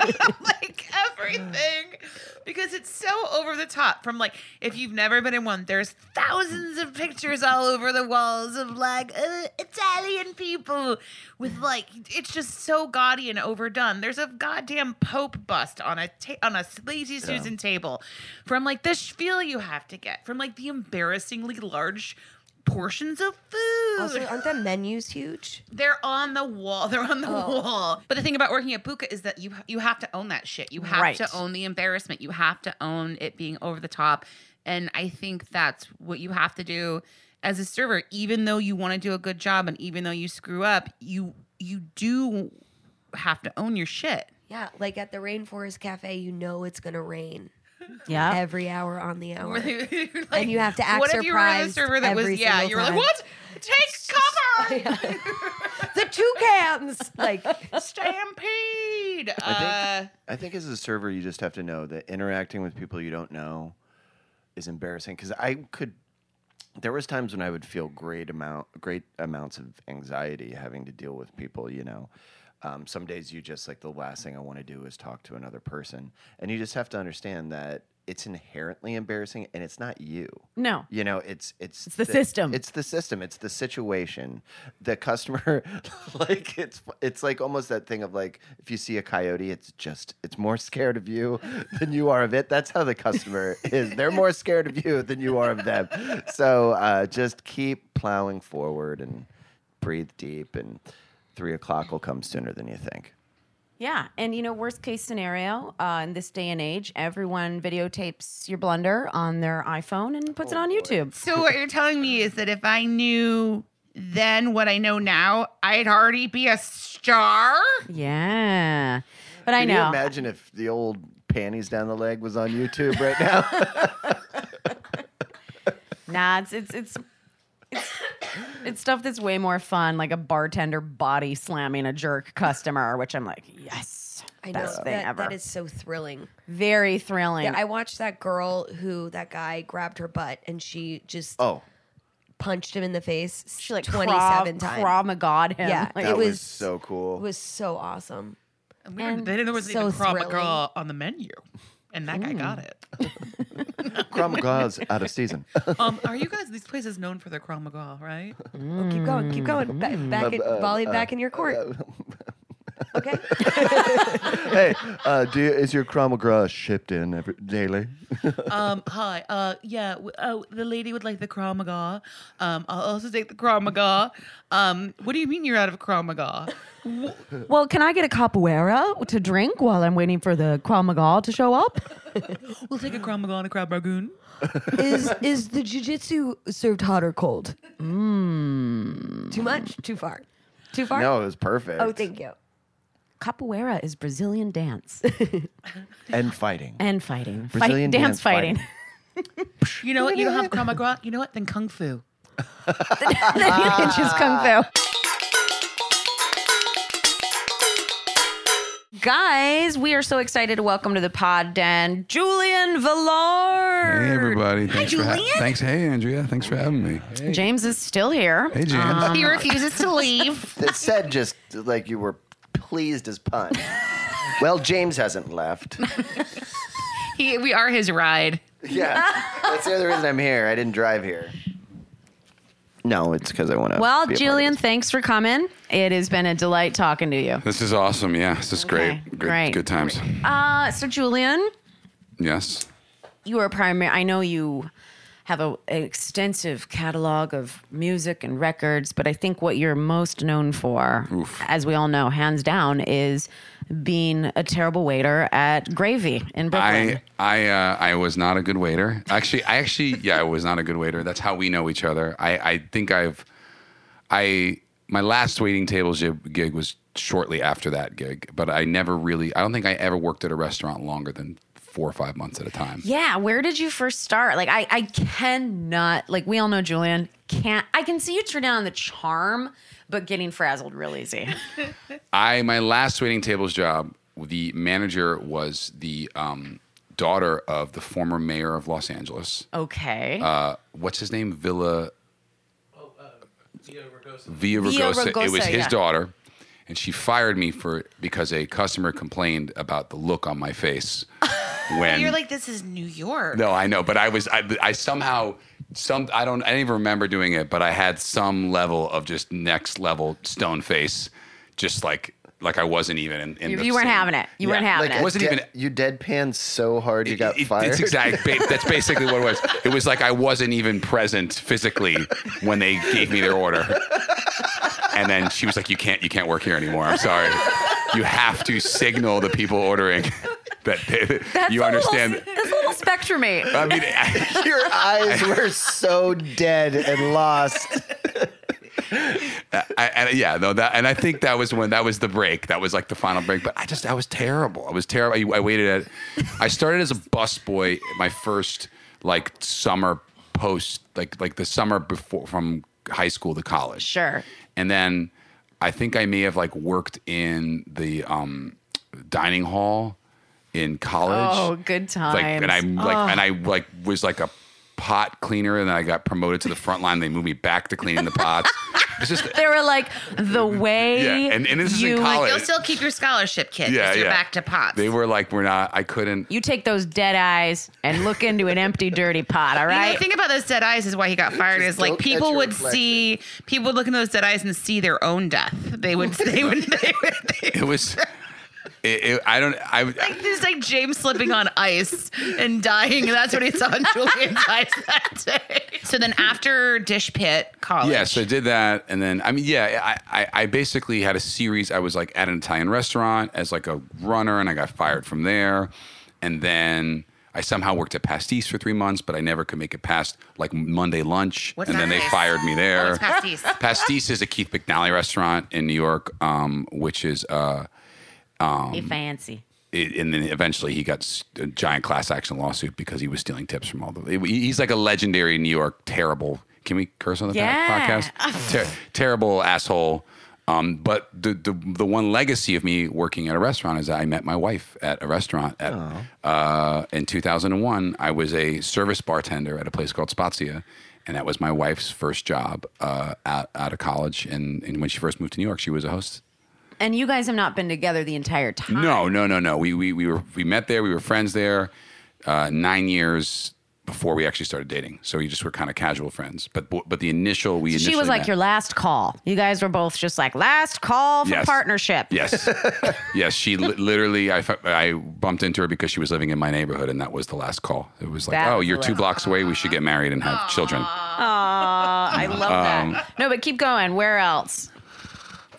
like everything because it's so over the top. From like if you've never been in one there's thousands of pictures all over the walls of like uh, italian people with like it's just so gaudy and overdone. There's a goddamn pope bust on a ta- on a lazy susan table. From like the spiel you have to get from like the embarrassingly large portions of food Also, aren't the menus huge? they're on the wall. They're on the Oh. wall. But the thing about working at Buca is that you you have to own that shit. You have Right. to own the embarrassment. You have to own it being over the top. And I think that's what you have to do as a server. Even though you want to do a good job, and even though you screw up, you you do have to own your shit. Yeah, like at the Rainforest Cafe, you know it's gonna rain Yeah. every hour on the hour. Like, And you have to act What if you were the surprised server that was yeah? You were like, what? Take cover. the two toucans. Like, Stampede. I Uh, think, I think as a server, you just have to know that interacting with people you don't know is embarrassing. Because I could, there was times when I would feel great amount, great amounts of anxiety having to deal with people. You know, um, some days you just like the last thing I want to do is talk to another person, and you just have to understand that it's inherently embarrassing, and it's not you. No. You know, it's it's It's the system. It's the system. It's the situation. The customer, like it's it's like almost that thing of like if you see a coyote, it's just it's more scared of you than you are of it. That's how the customer is. They're more scared of you than you are of them. So uh, just keep plowing forward and breathe deep, and three o'clock will come sooner than you think. Yeah, and you know, worst case scenario uh, in this day and age, everyone videotapes your blunder on their iPhone and puts it on YouTube. so what you're telling me is that if I knew then what I know now, I'd already be a star. Yeah, but I Can you know. imagine if the old panties down the leg was on YouTube right now? Nah, it's it's it's. It's, it's stuff that's way more fun, like a bartender body slamming a jerk customer, which I'm like, yes, I know best thing that, ever. that is so thrilling. Very thrilling. Yeah, I watched that girl who that guy grabbed her butt and she just oh, punched him in the face she like 27 Krav, times. Krav Maga him. Yeah, Like, that it was, was- so cool. It was so awesome. And we And were, then there was so even Krav thrilling. Maga on the menu, and that guy mm. got it. Krav Maga's out of season. um, are you guys these places known for their Krav Maga, right? Oh, keep going, keep going. Ba- back, in, uh, volley uh, back in your court. okay. hey, uh, do you, is your Krav Maga shipped in every, daily? um, hi. Uh, yeah. W- oh, the lady would like the Krav Um, I'll also take the Krav Um, what do you mean you're out of Krav Well, can I get a capoeira to drink while I'm waiting for the Krav to show up? We'll take a Krav and a Krav Ragoon. is is the jujitsu served hot or cold? Too much? Too far? Too far? no, it was perfect. Oh, thank you. Capoeira is Brazilian dance and fighting. and fighting. Fight- Brazilian dance, dance fighting. You know what? You don't have Krav Maga. You know what? Then Kung Fu. then you can choose Kung Fu. Guys, we are so excited to welcome to the pod Dan Julian Velard. Hey everybody! Thanks for ha- thanks. Hey Andrea, thanks for having me. Hey, James is still here. hey James. Um, he refuses to leave. It said just like you were pleased as pun. well, James hasn't left. He, we are his ride. Yeah, that's the other reason I'm here. I didn't drive here. No, it's because I want to. Well, Julian, thanks for coming. It has been a delight talking to you. This is awesome. Yeah, this is Okay, great. Good, great. Good times. Uh, so, Julian, Yes. you are primary. I know you have a, an extensive catalog of music and records, but I think what you're most known for, as we all know, hands down, is being a terrible waiter at Gravy in Brooklyn. I I uh, I was not a good waiter. Actually, I actually yeah, I was not a good waiter. That's how we know each other. I I think I've I my last waiting tables gig was shortly after that gig, but I never really. I don't think I ever worked at a restaurant longer than four or five months at a time. yeah, where did you first start? Like, I, I cannot, like, we all know Julian can't, I can see you turn down the charm, but getting frazzled real easy. I my last waiting tables job, the manager was the um, daughter of the former mayor of Los Angeles. Okay. Uh, what's his name? Villa. Villaraigosa. Villa Ragosa. It was his yeah. daughter, and she fired me for because a customer complained about the look on my face when You're like, this is New York. no, I know, but I was I, I somehow some I don't I don't even remember doing it, but I had some level of just next level stone face, just like like I wasn't even in. in You- the you weren't same- having it. You Yeah. weren't having Like, it. It wasn't de- even- You deadpan so hard you got It- fired. It's exact. ba- That's basically what it was. It was like I wasn't even present physically when they gave me their order. And then she was like, "You can't, you can't work here anymore. I'm sorry. You have to signal the people ordering that they, That's you understand." Little, that's a little spectrumy. I mean, I- Your eyes were so dead and lost. I, and yeah, no, that, and I think that was when that was the break. That was like the final break. But I just, I was terrible. I was terrible. I, I waited at, I started as a bus busboy my first like summer post, like like the summer before from high school to college. Sure. And then I think I may have like worked in the um, dining hall in college. Oh, good times. Like, and I like, and I like was like a pot cleaner, and then I got promoted to the front line. They moved me back to cleaning the pots. It's just They were like the way Yeah, and- and this is in you college. You'll still keep your scholarship kid. yeah, Yeah, you're yeah. back to pots. They were like, we're not. I couldn't. you take those dead eyes and look into an empty, dirty pot. All right. You know, right. the thing about those dead eyes is why he got fired Just is like people would reflection. see people would look in those dead eyes and see their own death. They would they would they would they It was. It, it, I don't. I. like it's like James slipping on ice and dying, that's what he saw in Julian's eyes that day. So then after Dish Pit College, Yes, I did that, and then I mean, yeah, I, I, I basically had a series. I was like at an Italian restaurant as like a runner, and I got fired from there, and then I somehow worked at Pastis for three months, but I never could make it past like Monday lunch, What's and then that they fired me there. What's Pastis? Pastis is a Keith McNally restaurant in New York, um, which is. Uh, you fancy. it, and then eventually he got a giant class action lawsuit because he was stealing tips from all the. He's like a legendary New York terrible. Can we curse on the Yeah. podcast? Ter- terrible asshole. Um, but the, the the one legacy of me working at a restaurant is that I met my wife at a restaurant at uh, in 2001. I was a service bartender at a place called Spazia, and that was my wife's first job uh, out, out of college. And, and when she first moved to New York, she was a host. And you guys have not been together the entire time. No, no, no, no. We we we were we met there. We were friends there. Uh, nine years before we actually started dating. So we just were kind of casual friends. But but the initial we initially She was like met- your last call. You guys were both just like last call for Yes. partnership. Yes, yes. She li- literally, I, I bumped into her because she was living in my neighborhood, and that was the last call. It was like, That oh, was you're two blocks away. We should get married and have children. Aw, I love Um, that. No, but keep going. Where else?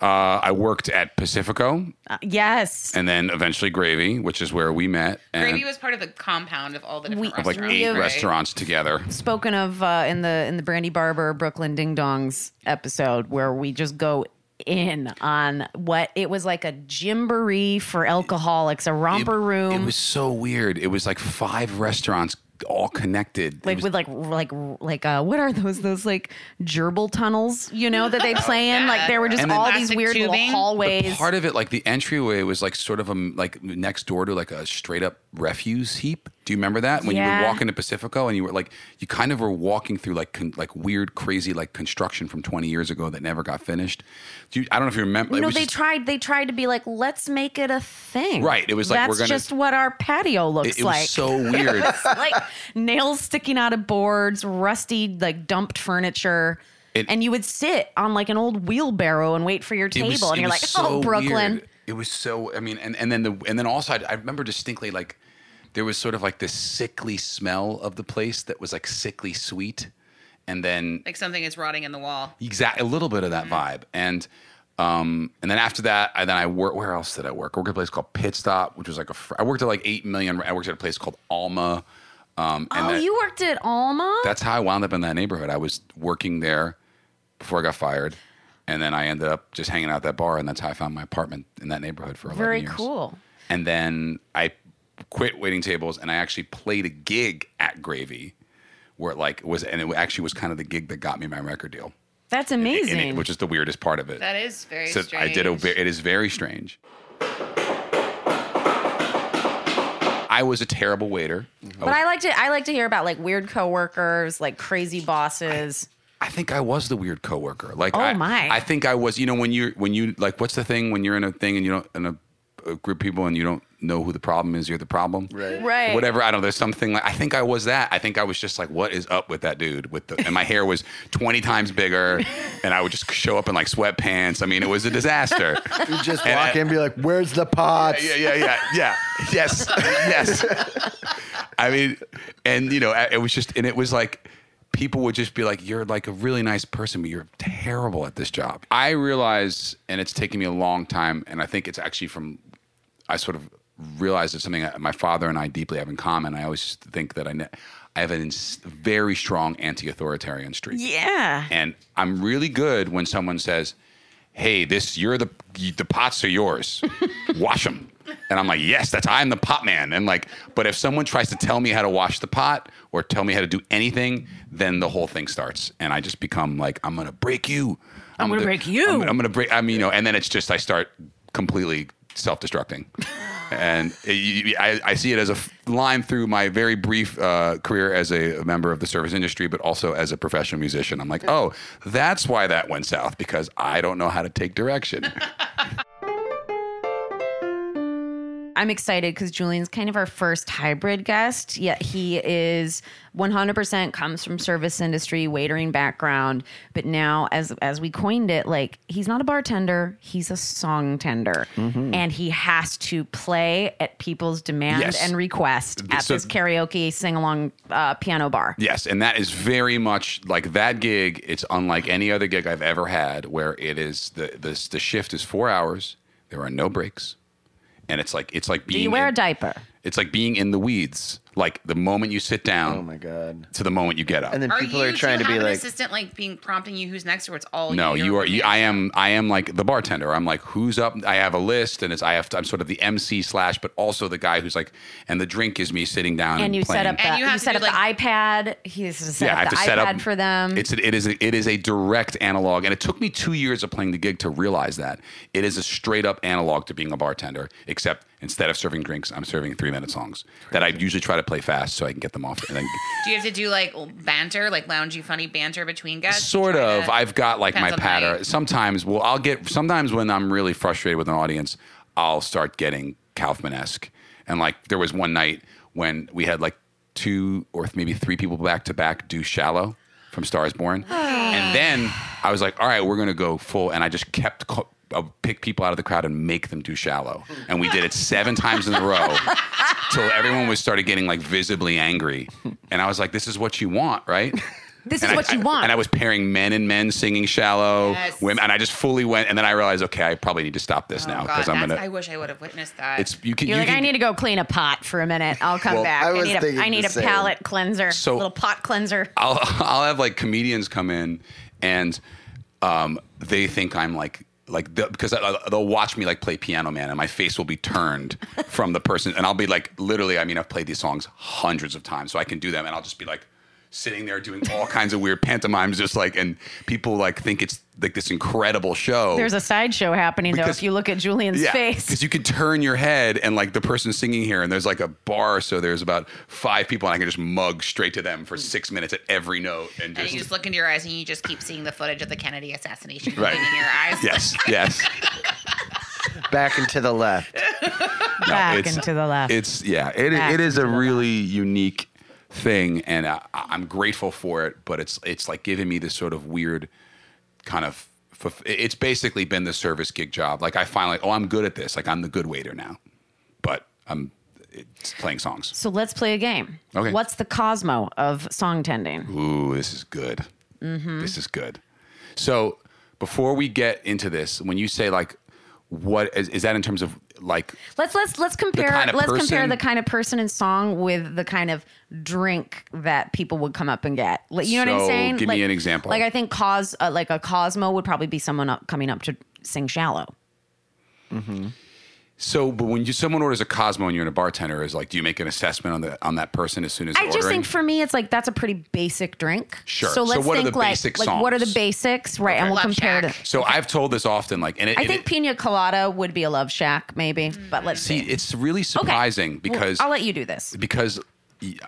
Uh, I worked at Pacifico, Uh, yes. and then eventually Gravy, which is where we met. And Gravy was part of the compound of all the different We- of like restaurants. eight right? restaurants together. Spoken of uh, in the in the Brandy Barber Brooklyn Ding Dongs episode where we just go in on what it was like a gymboree for alcoholics, a romper room. It was so weird. It was like five restaurants all connected. Like was- with like like like uh what are those those like gerbil tunnels you know that they play in like there were just all these weird little tubing. the hallways part of it, like the entryway, was like sort of a like next door to like a straight up refuse heap. Do you remember that when you Yeah. would walk into Pacifico and you were like you kind of were walking through like con- like weird, crazy like construction from twenty years ago that never got finished? Do you, I don't know if you remember. no they just- tried they tried to be like let's make it a thing Right, it was like, that's we're gonna- That's just what our patio looks It, it like was so weird. like nails sticking out of boards rusty like dumped furniture It- and you would sit on like an old wheelbarrow and wait for your table was- and you're like oh, so oh brooklyn weird. It was so. I mean, and, and then the and then also I, I remember distinctly like there was sort of like this sickly smell of the place that was like sickly sweet, and then Like something is rotting in the wall. Exactly, a little bit of that vibe and. Um, and then after that, I then I worked. Where else did I work? I worked at a place called Pit Stop, which was like a. fr- I worked at like eight million. I worked at a place called Alma. Um, and oh that- you worked at alma that's how I wound up in that neighborhood. I was working there before I got fired, and then I ended up just hanging out at that bar, and that's how I found my apartment in that neighborhood for 11 very years. cool And then I quit waiting tables, and I actually played a gig at Gravy, where it like was, and it actually was kind of the gig that got me my record deal, that's And amazing it- which is the weirdest part of it. That is very so strange. I did a. It is very strange. I was a terrible waiter. But I like to I like to hear about like weird coworkers, like crazy bosses. I think I was the weird coworker. Like, Oh, I, my. I think I was. You know, when you're when you like, what's the thing when you're in a thing and you don't in a, a group of people and you don't know who the problem is, you're the problem. Right. Right. Whatever. I don't know. There's something like I think I was that. I think I was just like, what is up with that dude? With the and my hair was 20 times bigger, and I would just show up in like sweatpants. I mean, it was a disaster. You just And walk I- in and be like, "Where's the pots?" Yeah, yeah, yeah, yeah. Yes, yes. I mean, and you know, it was just, and it was like, people would just be like, "You're like a really nice person, but you're terrible at this job." I realize, and it's taken me a long time, and I think it's actually from, I sort of realized it's something that my father and I deeply have in common. I always just think that I, ne- I have a ins- very strong anti-authoritarian streak. Yeah. And I'm really good when someone says, "Hey, this you're the the pots are yours. Wash them." And I'm like, yes, that's I'm the pot man. And like, but if someone tries to tell me how to wash the pot or tell me how to do anything, then the whole thing starts, and I just become like, I'm gonna break you. I'm gonna break you. I'm, I'm gonna break. I mean, you know, and then it's just I start completely self-destructing. And it- I, I see it as a line through my very brief uh, career as a member of the service industry, but also as a professional musician. I'm like, oh, that's why that went south because I don't know how to take direction. I'm excited because Julian's kind of our first hybrid guest. Yet he is 100% comes from service industry, waitering background. But now, as as we coined it, like he's not a bartender, he's a song tender, and he has to play at people's demand Yes. and request at So- this karaoke sing along uh, piano bar. Yes, and that is very much like that gig. It's unlike any other gig I've ever had, where it is the the, the shift is four hours. There are no breaks, and it's like it's like being. Do you wear in- a diaper? It's like being in the weeds. Like the moment you sit down. Oh my god. To the moment you get up. And then Are people you are trying do to you be an like, assistant like being prompting you who's next, or it's all no, you? you are. You, I am. I am like the bartender. I'm like, who's up? I have a list, and it's. I have. To, I'm sort of the MC slash, but also the guy who's like, and the drink is me sitting down and, And you set up the, And you you have to set do, up the iPad. He's has to set yeah, I up have the to set iPad up for them. It's a, it is a, it is a direct analog, and it took me two years of playing the gig to realize that it is a straight up analog to being a bartender. Except instead of serving drinks, I'm serving three minute songs that I usually try to play fast so I can get them off. And then Do you have to do like banter, like loungy, funny banter between guests? sort of, I've got like my depends on the pattern. Sometimes, well, I'll get. Sometimes when I'm really frustrated with an audience, I'll start getting Kaufman esque, and like there was one night when we had like two or maybe three people back to back do "Shallow" from Stars Born, and then I was like, all right, we're gonna go full, and I just kept. Co- pick people out of the crowd and make them do shallow, and we did it seven times in a row till everyone was started getting like visibly angry, and I was like, "This is what you want, right?" this And is I- what you I- want. And I was pairing men and men singing "Shallow," Yes. women, and I just fully went. And then I realized, okay, I probably need to stop this now Oh, God, because I'm gonna. I wish I would have witnessed that. it's you can. You're you like, can, I need to go clean a pot for a minute. I'll come Well, back. I I, need a, thinking I need a same. palate cleanser, So- little pot cleanser. I'll I'll have like comedians come in and um, they think I'm like like the, because I, they'll watch me like play Piano Man and my face will be turned from the person and I'll be like literally I mean I've played these songs hundreds of times so I can do them and I'll just be like sitting there doing all kinds of weird pantomimes just like and people like think it's like this incredible show. There's a sideshow happening though. If you look at Julian's face, Because you can turn your head and like the person singing here, and there's like a bar, so there's about five people, and I can just mug straight to them for six minutes at every note, and and just, you just look into your eyes and you just keep seeing the footage of the Kennedy assassination Right. in your eyes. yes, yes. back and to the left. No, back it's- and to the left. It's yeah, it, Back it is a into the really unique thing, and I, I'm grateful for it. But it's it's like giving me this sort of weird kind of. It's basically been the service gig job. Like I finally, oh, I'm good at this. Like I'm the good waiter now, but I'm it's playing songs. so let's play a game. Okay. What's the Cosmo of song tending? Ooh, this is good. Mm-hmm. This is good. So before we get into this, when you say like, what is, is that in terms of like? Let's let's let's compare kind of let's compare the kind of person and song with the kind of drink that people would come up and get. Like, You know what I'm saying? give me an example. Like I think cause uh, like a Cosmo would probably be someone up, coming up to sing "Shallow." So, but when you someone orders a Cosmo and you're in a bartender, is like, do you make an assessment on the on that person as soon as I they're just ordering? think for me, it's like that's a pretty basic drink. Sure. So So let's what are think the like basic like what are the basics, right? And we'll Love compare Shack. to. so I've told this often, like, and it, I and think it, Pina Colada would be a love shack, maybe. But let's see, see. it's really surprising Well, because I'll let you do this. because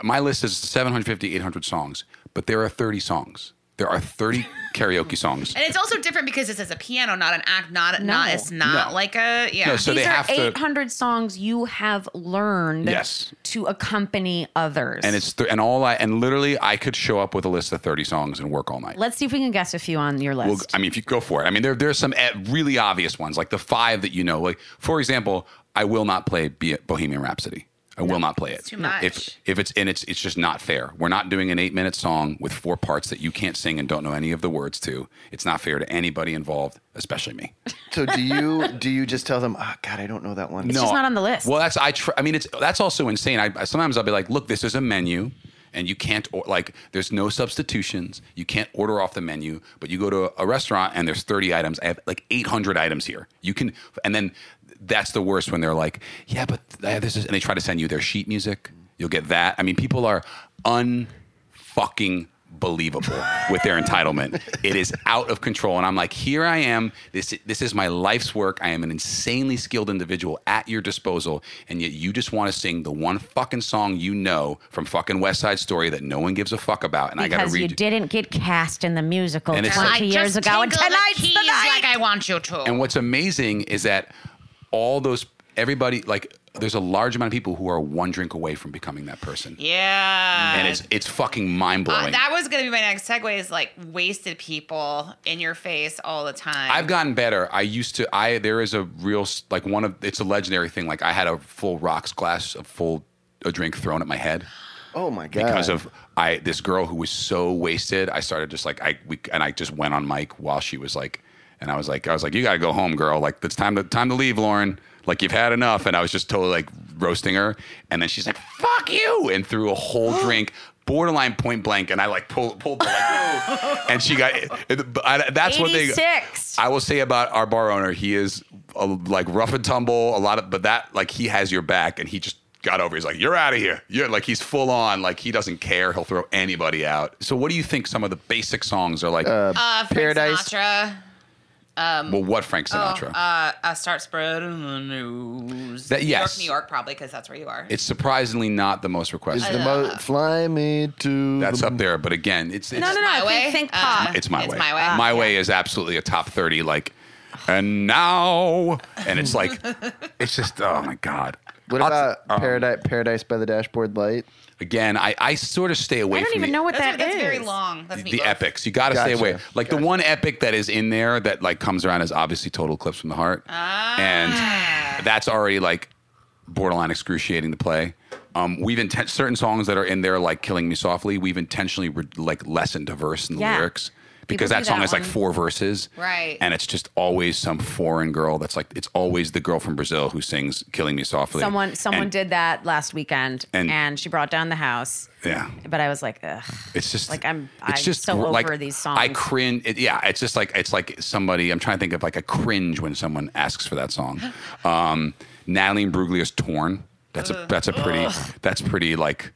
my list is 750, 800 songs, but there are 30 songs. There are 30 karaoke songs. And it's also different because it's as a piano, not an act, not not it's not No. like a yeah. No, so These they are have to- 800 songs you have learned Yes. to accompany others. and it's th- and all I and literally I could show up with a list of 30 songs and work all night. Let's see if we can guess a few on your list. Well, I mean, if you go for it, I mean, there there's some eh, really obvious ones, like the five that you know. Like, for example, I will not play Bohemian Rhapsody. I will not play it. too much. If if it's and it's it's just not fair. We're not doing an eight minute song with four parts that you can't sing and don't know any of the words to. It's not fair to anybody involved, especially me. So do you do you just tell them, oh God, I don't know that one? It's just not on the list. Well, that's I. Tr- I mean, it's that's also insane. I I- sometimes I'll be like, look, this is a menu. And you can't or, like there's no substitutions. You can't order off the menu, but you go to a restaurant and there's 30 items. I have like 800 items here. You can, and then that's the worst when they're like, yeah, but this is, and they try to send you their sheet music. You'll get that. I mean, people are unfucking believable with their entitlement. It is out of control. And I'm like, here I am. This this is my life's work. I am an insanely skilled individual at your disposal, and yet you just want to sing the one fucking song you know from fucking West Side Story that no one gives a fuck about. And I got to read it. Because you didn't get cast in the musical And 20 like- years ago, and tonight's the night. like I want you to. And what's amazing is that all those everybody like there's a large amount of people who are one drink away from becoming that person. yeah. And it's it's fucking mind Uh, blowing. that was gonna be my next segue. Is like wasted people in your face all the time. I've gotten better. I used to. I there is a real like one of it's a legendary thing. Like I had a full rocks glass, a full a drink thrown at my head Oh my god! because of I this girl who was so wasted. I started just like I we and I just went on mic while she was like, and I was like I was like you got to go home, girl. Like it's time to time to leave, Lauren. Like you've had enough. And I was just totally like roasting her. And then she's like, "Fuck you!" and threw a whole drink. Borderline point blank, and I like pulled pulled the like, "No." and she got. I, that's what they. 86. I will say about our bar owner, he is a, like rough and tumble, a lot of, but that like he has your back, and he just got over. He's like, "You're out of here." You're like he's full on, like he doesn't care. He'll throw anybody out. So, what do you think? Some of the basic songs are like. uh, Frank Paradise. Sinatra. Well, what Frank Sinatra? Uh, uh, start spreading the news. That- New yes. York, New York, probably because that's where you are. it's surprisingly not the most Is requested. the most fly me to That's the up there, but again, it's, it's No, no, no. My Think, Way? think Uh, pop. It's my It's way. My Way. My way is absolutely a top thirty. Like, and now, and it's like, it's just oh my god. What I'll- about um, Paradise Paradise by the Dashboard Light? Again, I, I sort of stay away from it. I don't from even the, know what that's, that is. that's very long. That's the epics. You got to stay Gotcha. away. Like the one epic that is in there that like comes around is obviously Total Eclipse from the Heart, Ah. and that's already like borderline excruciating to play. Um, we've inten- certain songs that are in there like "Killing Me Softly." We've intentionally re- like lessened a verse in the Yeah. lyrics because People that song that has like four verses, Right. And it's just always some foreign girl that's like it's always the girl from Brazil who sings "Killing Me Softly." Someone someone And- did that last weekend, and- and, she brought down the house. Yeah. But I was like, ugh. It's just Like, I'm- It's I'm just so like, over these songs. I cringe. It, yeah, it's just like it's like somebody. I'm trying to think of like a cringe when someone asks for that song. Um, Natalie Imbruglia's "Torn." That's a that's a pretty that's pretty like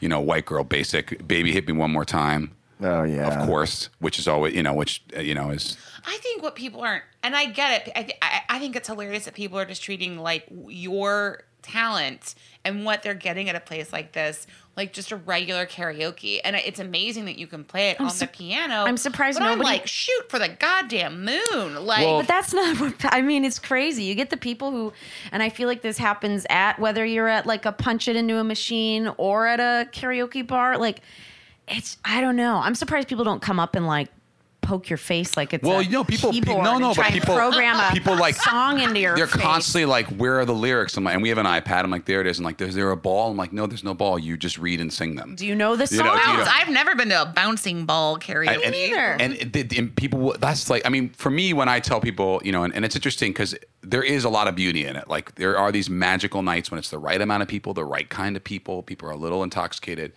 you know white girl basic. Baby hit me one more time. Oh yeah, Of course, which is always you know which uh, you know is I think what people aren't, and I get it. I, th- I, I think it's hilarious that people are just treating like your talent and what they're getting at a place like this, like just a regular karaoke. And it's amazing that you can play it on su- the piano. I'm surprised but I'm nobody- like, shoot for the goddamn moon. Like, Well- But that's not what I mean. It's crazy. You get the people who, and I feel like this happens at whether you're at like a punch it into a machine or at a karaoke bar. Like, it's I don't know. I'm surprised people don't come up and like poke your face like it's Well, a you know, people- pe- no, no, but people- program a people, like, song into your they're face. constantly like, where are the lyrics? I'm like, and we have an iPad. I'm like, there it is. I'm like, is there a ball? I'm like, no, there's no ball. You just read and sing them. Do you know the You song? know, you know- I've never been to a bouncing ball karaoke. and, either. And, it- it- and people, that's like, I mean, for me, when I tell people, you know, and, and it's interesting because there is a lot of beauty in it. Like there are these magical nights when it's the right amount of people, the right kind of people. People are a little intoxicated,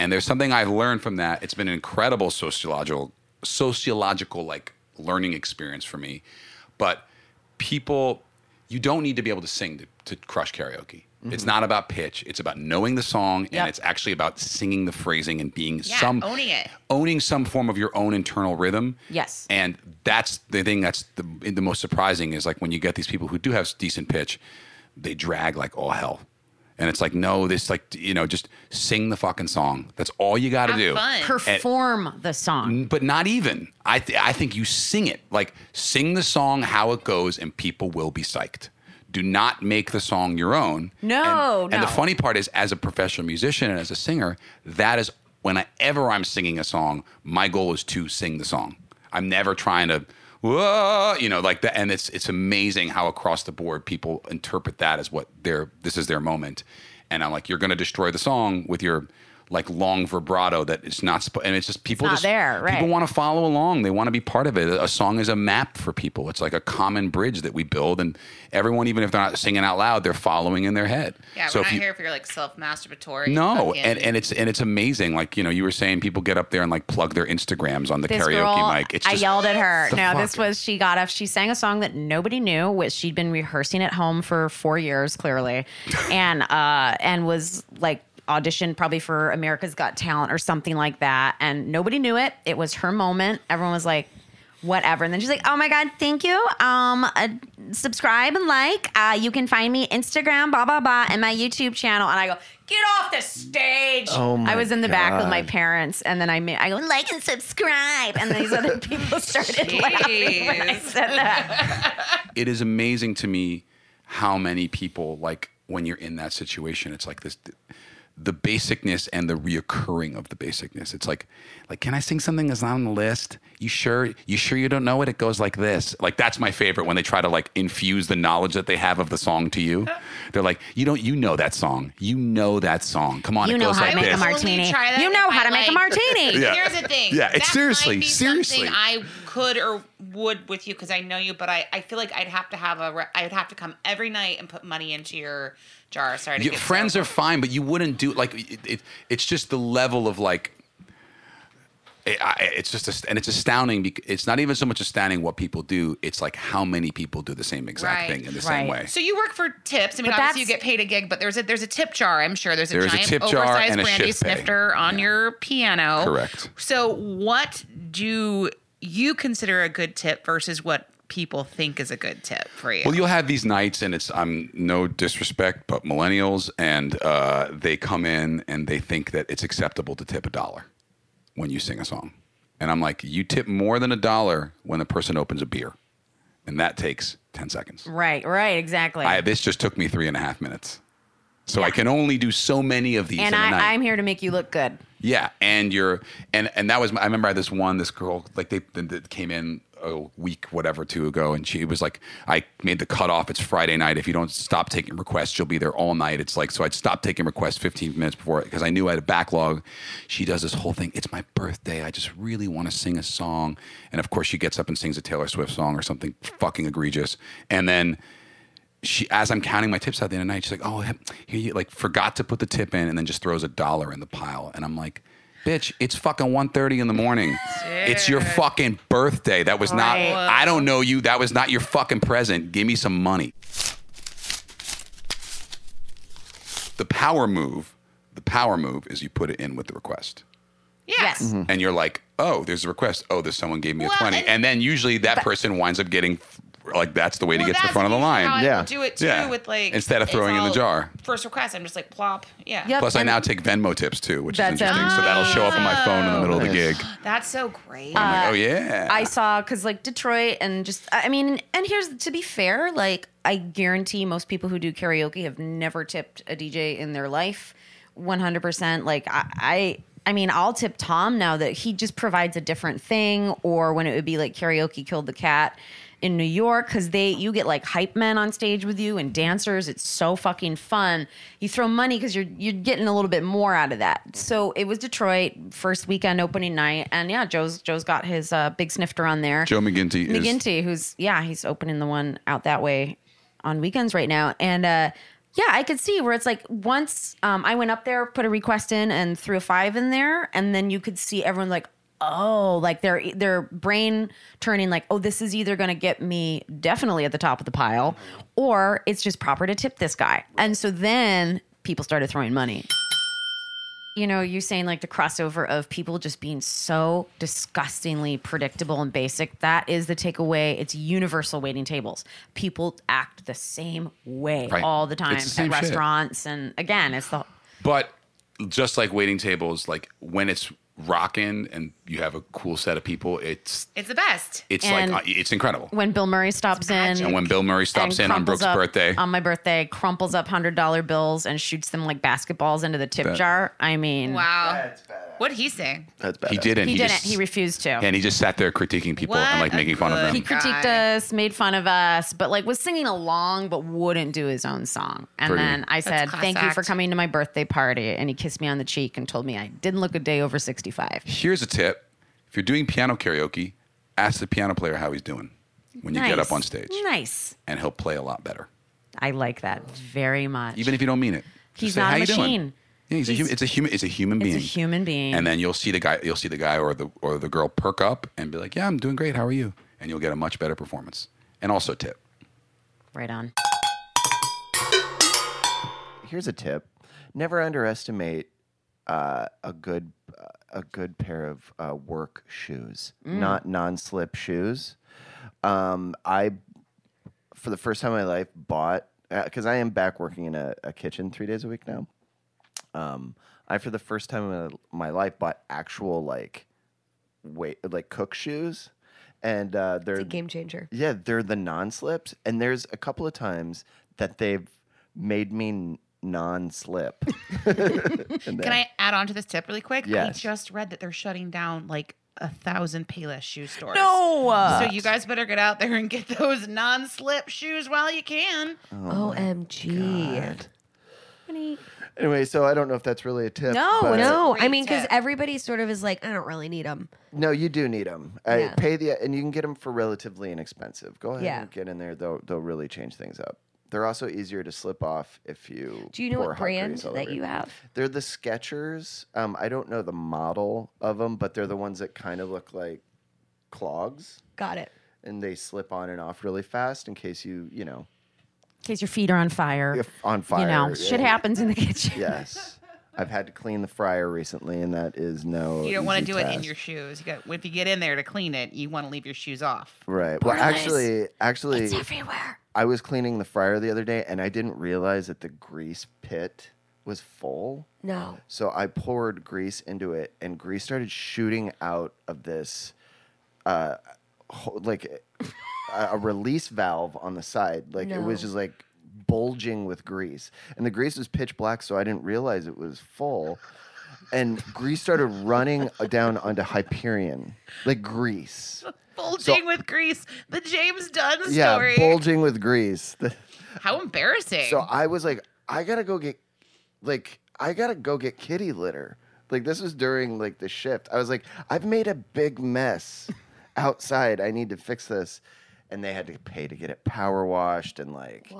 and there's something I've learned from that. It's been an incredible sociological, sociological like learning experience for me. But people, you don't need to be able to sing to, to crush karaoke. Mm-hmm. It's not about pitch. It's about knowing the song, Yep. and it's actually about singing the phrasing and being Yeah, some owning it. owning some form of your own internal rhythm. Yes. And that's the thing that's the, the most surprising is like when you get these people who do have decent pitch, they drag like all hell. And it's like, no, this like, you know, just sing the fucking song. That's all you got to do. fun. Perform the song. But not even. I, th- I think you sing it. Like, sing the song how it goes, and people will be psyched. Do not make the song your own. No, and, And the funny part is, as a professional musician and as a singer, that is whenever I'm singing a song, my goal is to sing the song. I'm never trying to, whoa, you know, like that. And it's it's amazing how across the board people interpret that as what their this is their moment. And I'm like, you're going to destroy the song with your like long vibrato that it's not sp- and it's just people not just there, right. people want to follow along they want to be part of it a song is a map for people it's like a common bridge that we build and everyone even if they're not singing out loud they're following in their head Yeah, so we're if not you here for your like self masturbatory. no, and, and it's and it's amazing. Like you know, you were saying people get up there and like plug their Instagrams on the this karaoke girl, mic. It's I yelled at her. the No, this was she got up. She sang a song that nobody knew, which she'd been rehearsing at home for four years, clearly, and uh, and was like auditioned probably for America's Got Talent or something like that, and nobody knew it. It was her moment. Everyone was like. Whatever, and then she's like, "Oh my god, thank you. Um, uh, subscribe and like. Uh, you can find me Instagram, blah blah blah, and my YouTube channel." And I go, "Get off the stage!" Oh my I was in the back with my parents, and then I made, I go like and subscribe, and these other people started laughing when I said that. it is amazing to me how many people like when you're in that situation. It's like this. The basicness and the reoccurring of the basicness. It's like, like, can I sing something that's not on the list? You sure? You sure you don't know it? It goes like this. Like that's my favorite when they try to like infuse the knowledge that they have of the song to you. They're like, you don't, you know that song. You know that song. Come on, You it know goes how like to make a this. Only martini. try that You know how I to make a martini. Yeah. Here's the thing. Yeah, it's that seriously, might be seriously. I could or would with you because I know you, but I, I feel like I'd have to have a re- I would have to come every night and put money into your jar. Sorry, to Yeah, get friends so- are fine, but you wouldn't do like it, it, it's just the level of like it, I, it's just ast- and it's astounding because it's not even so much astounding what people do it's like how many people do the same exact Right. thing in the same way So you work for tips. I mean, But obviously you get paid a gig, but there's a there's a tip jar. I'm sure there's a There's a giant tip jar oversized and a brandy shift pay. snifter on your piano. Correct. So what do you consider a good tip versus what people think is a good tip for you? well you'll have these nights and it's i'm no disrespect but millennials and uh, they come in and they think that it's acceptable to tip a dollar when you sing a song and i'm like you tip more than a dollar when the person opens a beer and that takes 10 seconds Right, right, exactly. I, this just took me three and a half minutes. So I can only do so many of these and in a night. I, I'm here to make you look good. yeah, and you're and and that was I remember I had this one this girl like they that came in a week whatever two ago and she was like I made the cutoff. It's Friday night. If you don't stop taking requests, you'll be there all night. It's like so I'd stop taking requests 15 minutes before because I knew I had a backlog. She does this whole thing. It's my birthday. I just really want to sing a song, and of course she gets up and sings a Taylor Swift song or something fucking egregious, and then she as I'm counting my tips out the end of the night, she's like, "Oh, here you like forgot to put the tip in," and then just throws a dollar in the pile, and I'm like. Bitch, it's fucking 1.30 in the morning. It's your fucking birthday. That was not, Right. I don't know you. That was not your fucking present. Give me some money. The power move, the power move is you put it in with the request. yes. Yes. Mm-hmm. And you're like, oh, there's a request. Oh, there's someone gave me Well, a 20. and- And, then usually that person winds up getting, like, that's the way to get to the front of the line. How I Yeah. do it too Yeah. with like Instead of throwing in the jar. First request, I'm just like plop. Yeah. Yep. Plus, I now take Venmo tips too, which That's is interesting. So that'll show up on my phone in the middle of the gig. That's so great. I'm like, uh, oh yeah. I saw because like Detroit and just I I mean and here's to be fair like I guarantee most people who do karaoke have never tipped a DJ in their life 100% like I, I I mean I'll tip Tom now that he just provides a different thing or when it would be like karaoke killed the cat in New York because they you get like hype men on stage with you and dancers. It's so fucking fun. You throw money because you're you're getting a little bit more out of that. So it was Detroit first weekend opening night, and yeah, Joe's Joe's got his uh, big snifter on there. Joe McGinty is McGinty, who's yeah, he's opening the one out that way on weekends right now, and uh, yeah, I could see where it's like once um, I went up there, put a request in, and threw a five in there, and then you could see everyone like. Oh, like their their brain turning like, oh, this is either going to get me definitely at the top of the pile, or it's just proper to tip this guy. And so then people started throwing money you know, you saying like the crossover of people just being so disgustingly predictable and basic. That is the takeaway. It's universal waiting tables. People act the same way Right. all the time It's the at same shit. restaurants. And again, it's the But just like waiting tables, like when it's rocking and you have a cool set of people, it's it's the best. it's And- like uh, it's incredible. when Bill Murray stops in. And when Bill Murray stops and in on crumples Brooke's up- birthday, On my birthday, crumples up hundred dollar bills and shoots them like basketballs into the tip That- jar. I mean, Wow. What'd he say? That's bad. He didn't. He, didn't. just- he refused to. And he just sat there critiquing people and What like a making fun of good them. He critiqued guy. us, made fun of us, but like was singing along, but wouldn't do his own song. And Pretty. then I said, class "Thank you for act. coming to my birthday party," and he kissed me on the cheek and told me I didn't look a day over sixty-five. Here's a tip: if you're doing piano karaoke, ask the piano player how he's doing when you get up on stage, Nice. and he'll play a lot better, I like that very much. even if you don't mean it. Just He's say, not a you doing?" machine. Yeah, he's a human. It's a human. It's a human It's being. a human being. And then you'll see the guy. You'll see the guy or the or the girl perk up and be like, "Yeah, I'm doing great. How are you?" And you'll get a much better performance. And also tip. right on. Here's a tip: never underestimate uh, a good uh, a good pair of uh, work shoes, not non-slip shoes. Um, I, for the first time in my life, bought because I am back working in a, a kitchen three days a week now. Um, I for the first time in my life bought actual like wait like cook shoes, and uh, they're It's a game changer. yeah, they're the non-slips, and there's a couple of times that they've made me non-slip. Can I add on to this tip really quick? Yes. I just read that they're shutting down like a thousand Payless shoe stores. No. So you guys better get out there and get those non-slip shoes while you can. Oh OMG. Anyway, so I don't know if that's really a tip. No, no. I mean, because tip. everybody sort of is like, I don't really need them. no, you do need them. I Yeah. pay the, and you can get them for relatively inexpensive. Go ahead Yeah. and get in there. They'll they'll really change things up. They're also easier to slip off if you. Do you know pour what brand that you have? They're the Skechers. Um, I don't know the model of them, but they're the ones that kind of look like clogs, Got it. and they slip on and off really fast in case you you know In case your feet are on fire. if on fire. You know, shit happens in the kitchen. Yes. I've had to clean the fryer recently, and that is no. You don't want to easy do it in task. your shoes. You got if you get in there to clean it, you want to leave your shoes off. Right. Well, actually, actually, It's everywhere. I was cleaning the fryer the other day, and I didn't realize that the grease pit was full. No. So I poured grease into it, and grease started shooting out of this, uh, ho- like a, a release valve on the side. Like it was just like bulging with grease, and the grease was pitch black, so I didn't realize it was full. And grease started running down onto Hyperion, like grease. Bulging with grease. The James Dunn story. Yeah, bulging with grease. How embarrassing. So I was like, I gotta go get, like, I gotta go get kitty litter. Like this was during like the shift. I was like, I've made a big mess outside. I need to fix this, and they had to pay to get it power washed and like,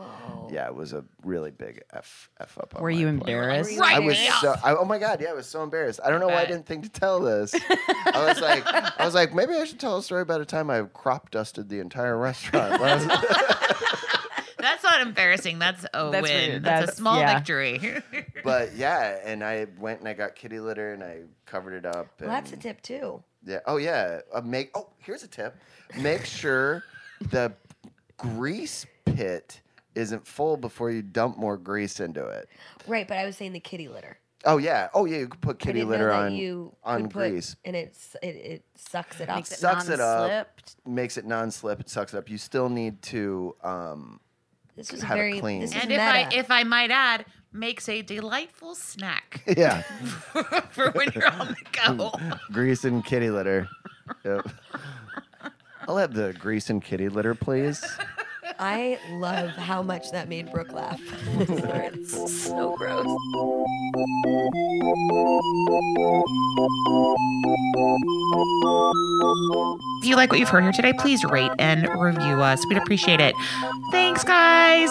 yeah, it was a really big f f up. on Were my you part. embarrassed? Right. I was so. I, oh my god, yeah, I was so embarrassed. I don't know why I didn't think to tell this. I was like, I was like, maybe I should tell a story about a time I crop dusted the entire restaurant. That's not embarrassing. That's a That's win. weird. That's, That's- a small yeah. victory. but yeah, and I went and I got kitty litter and I covered it up. Well, that's a tip too. Yeah. Oh yeah. Uh, make. Oh, here's a tip. Make sure the grease pit isn't full before you dump more grease into it. Right, but I was saying the kitty litter. Oh yeah. Oh yeah. You could put kitty litter on you on could put- grease. and it's it, it sucks it up. Makes it Sucks it up. non-slipped. Makes it non-slip. It sucks it up. You still need to. Um, This is have it very clean. This is and if I if I might add, makes a delightful snack yeah. for when you're on the go. grease and kitty litter. Yep. I'll have the grease and kitty litter, please. I love how much that made Brooke laugh. it's so gross. If you like what you've heard here today, please rate and review us. We'd appreciate it. Thanks, guys.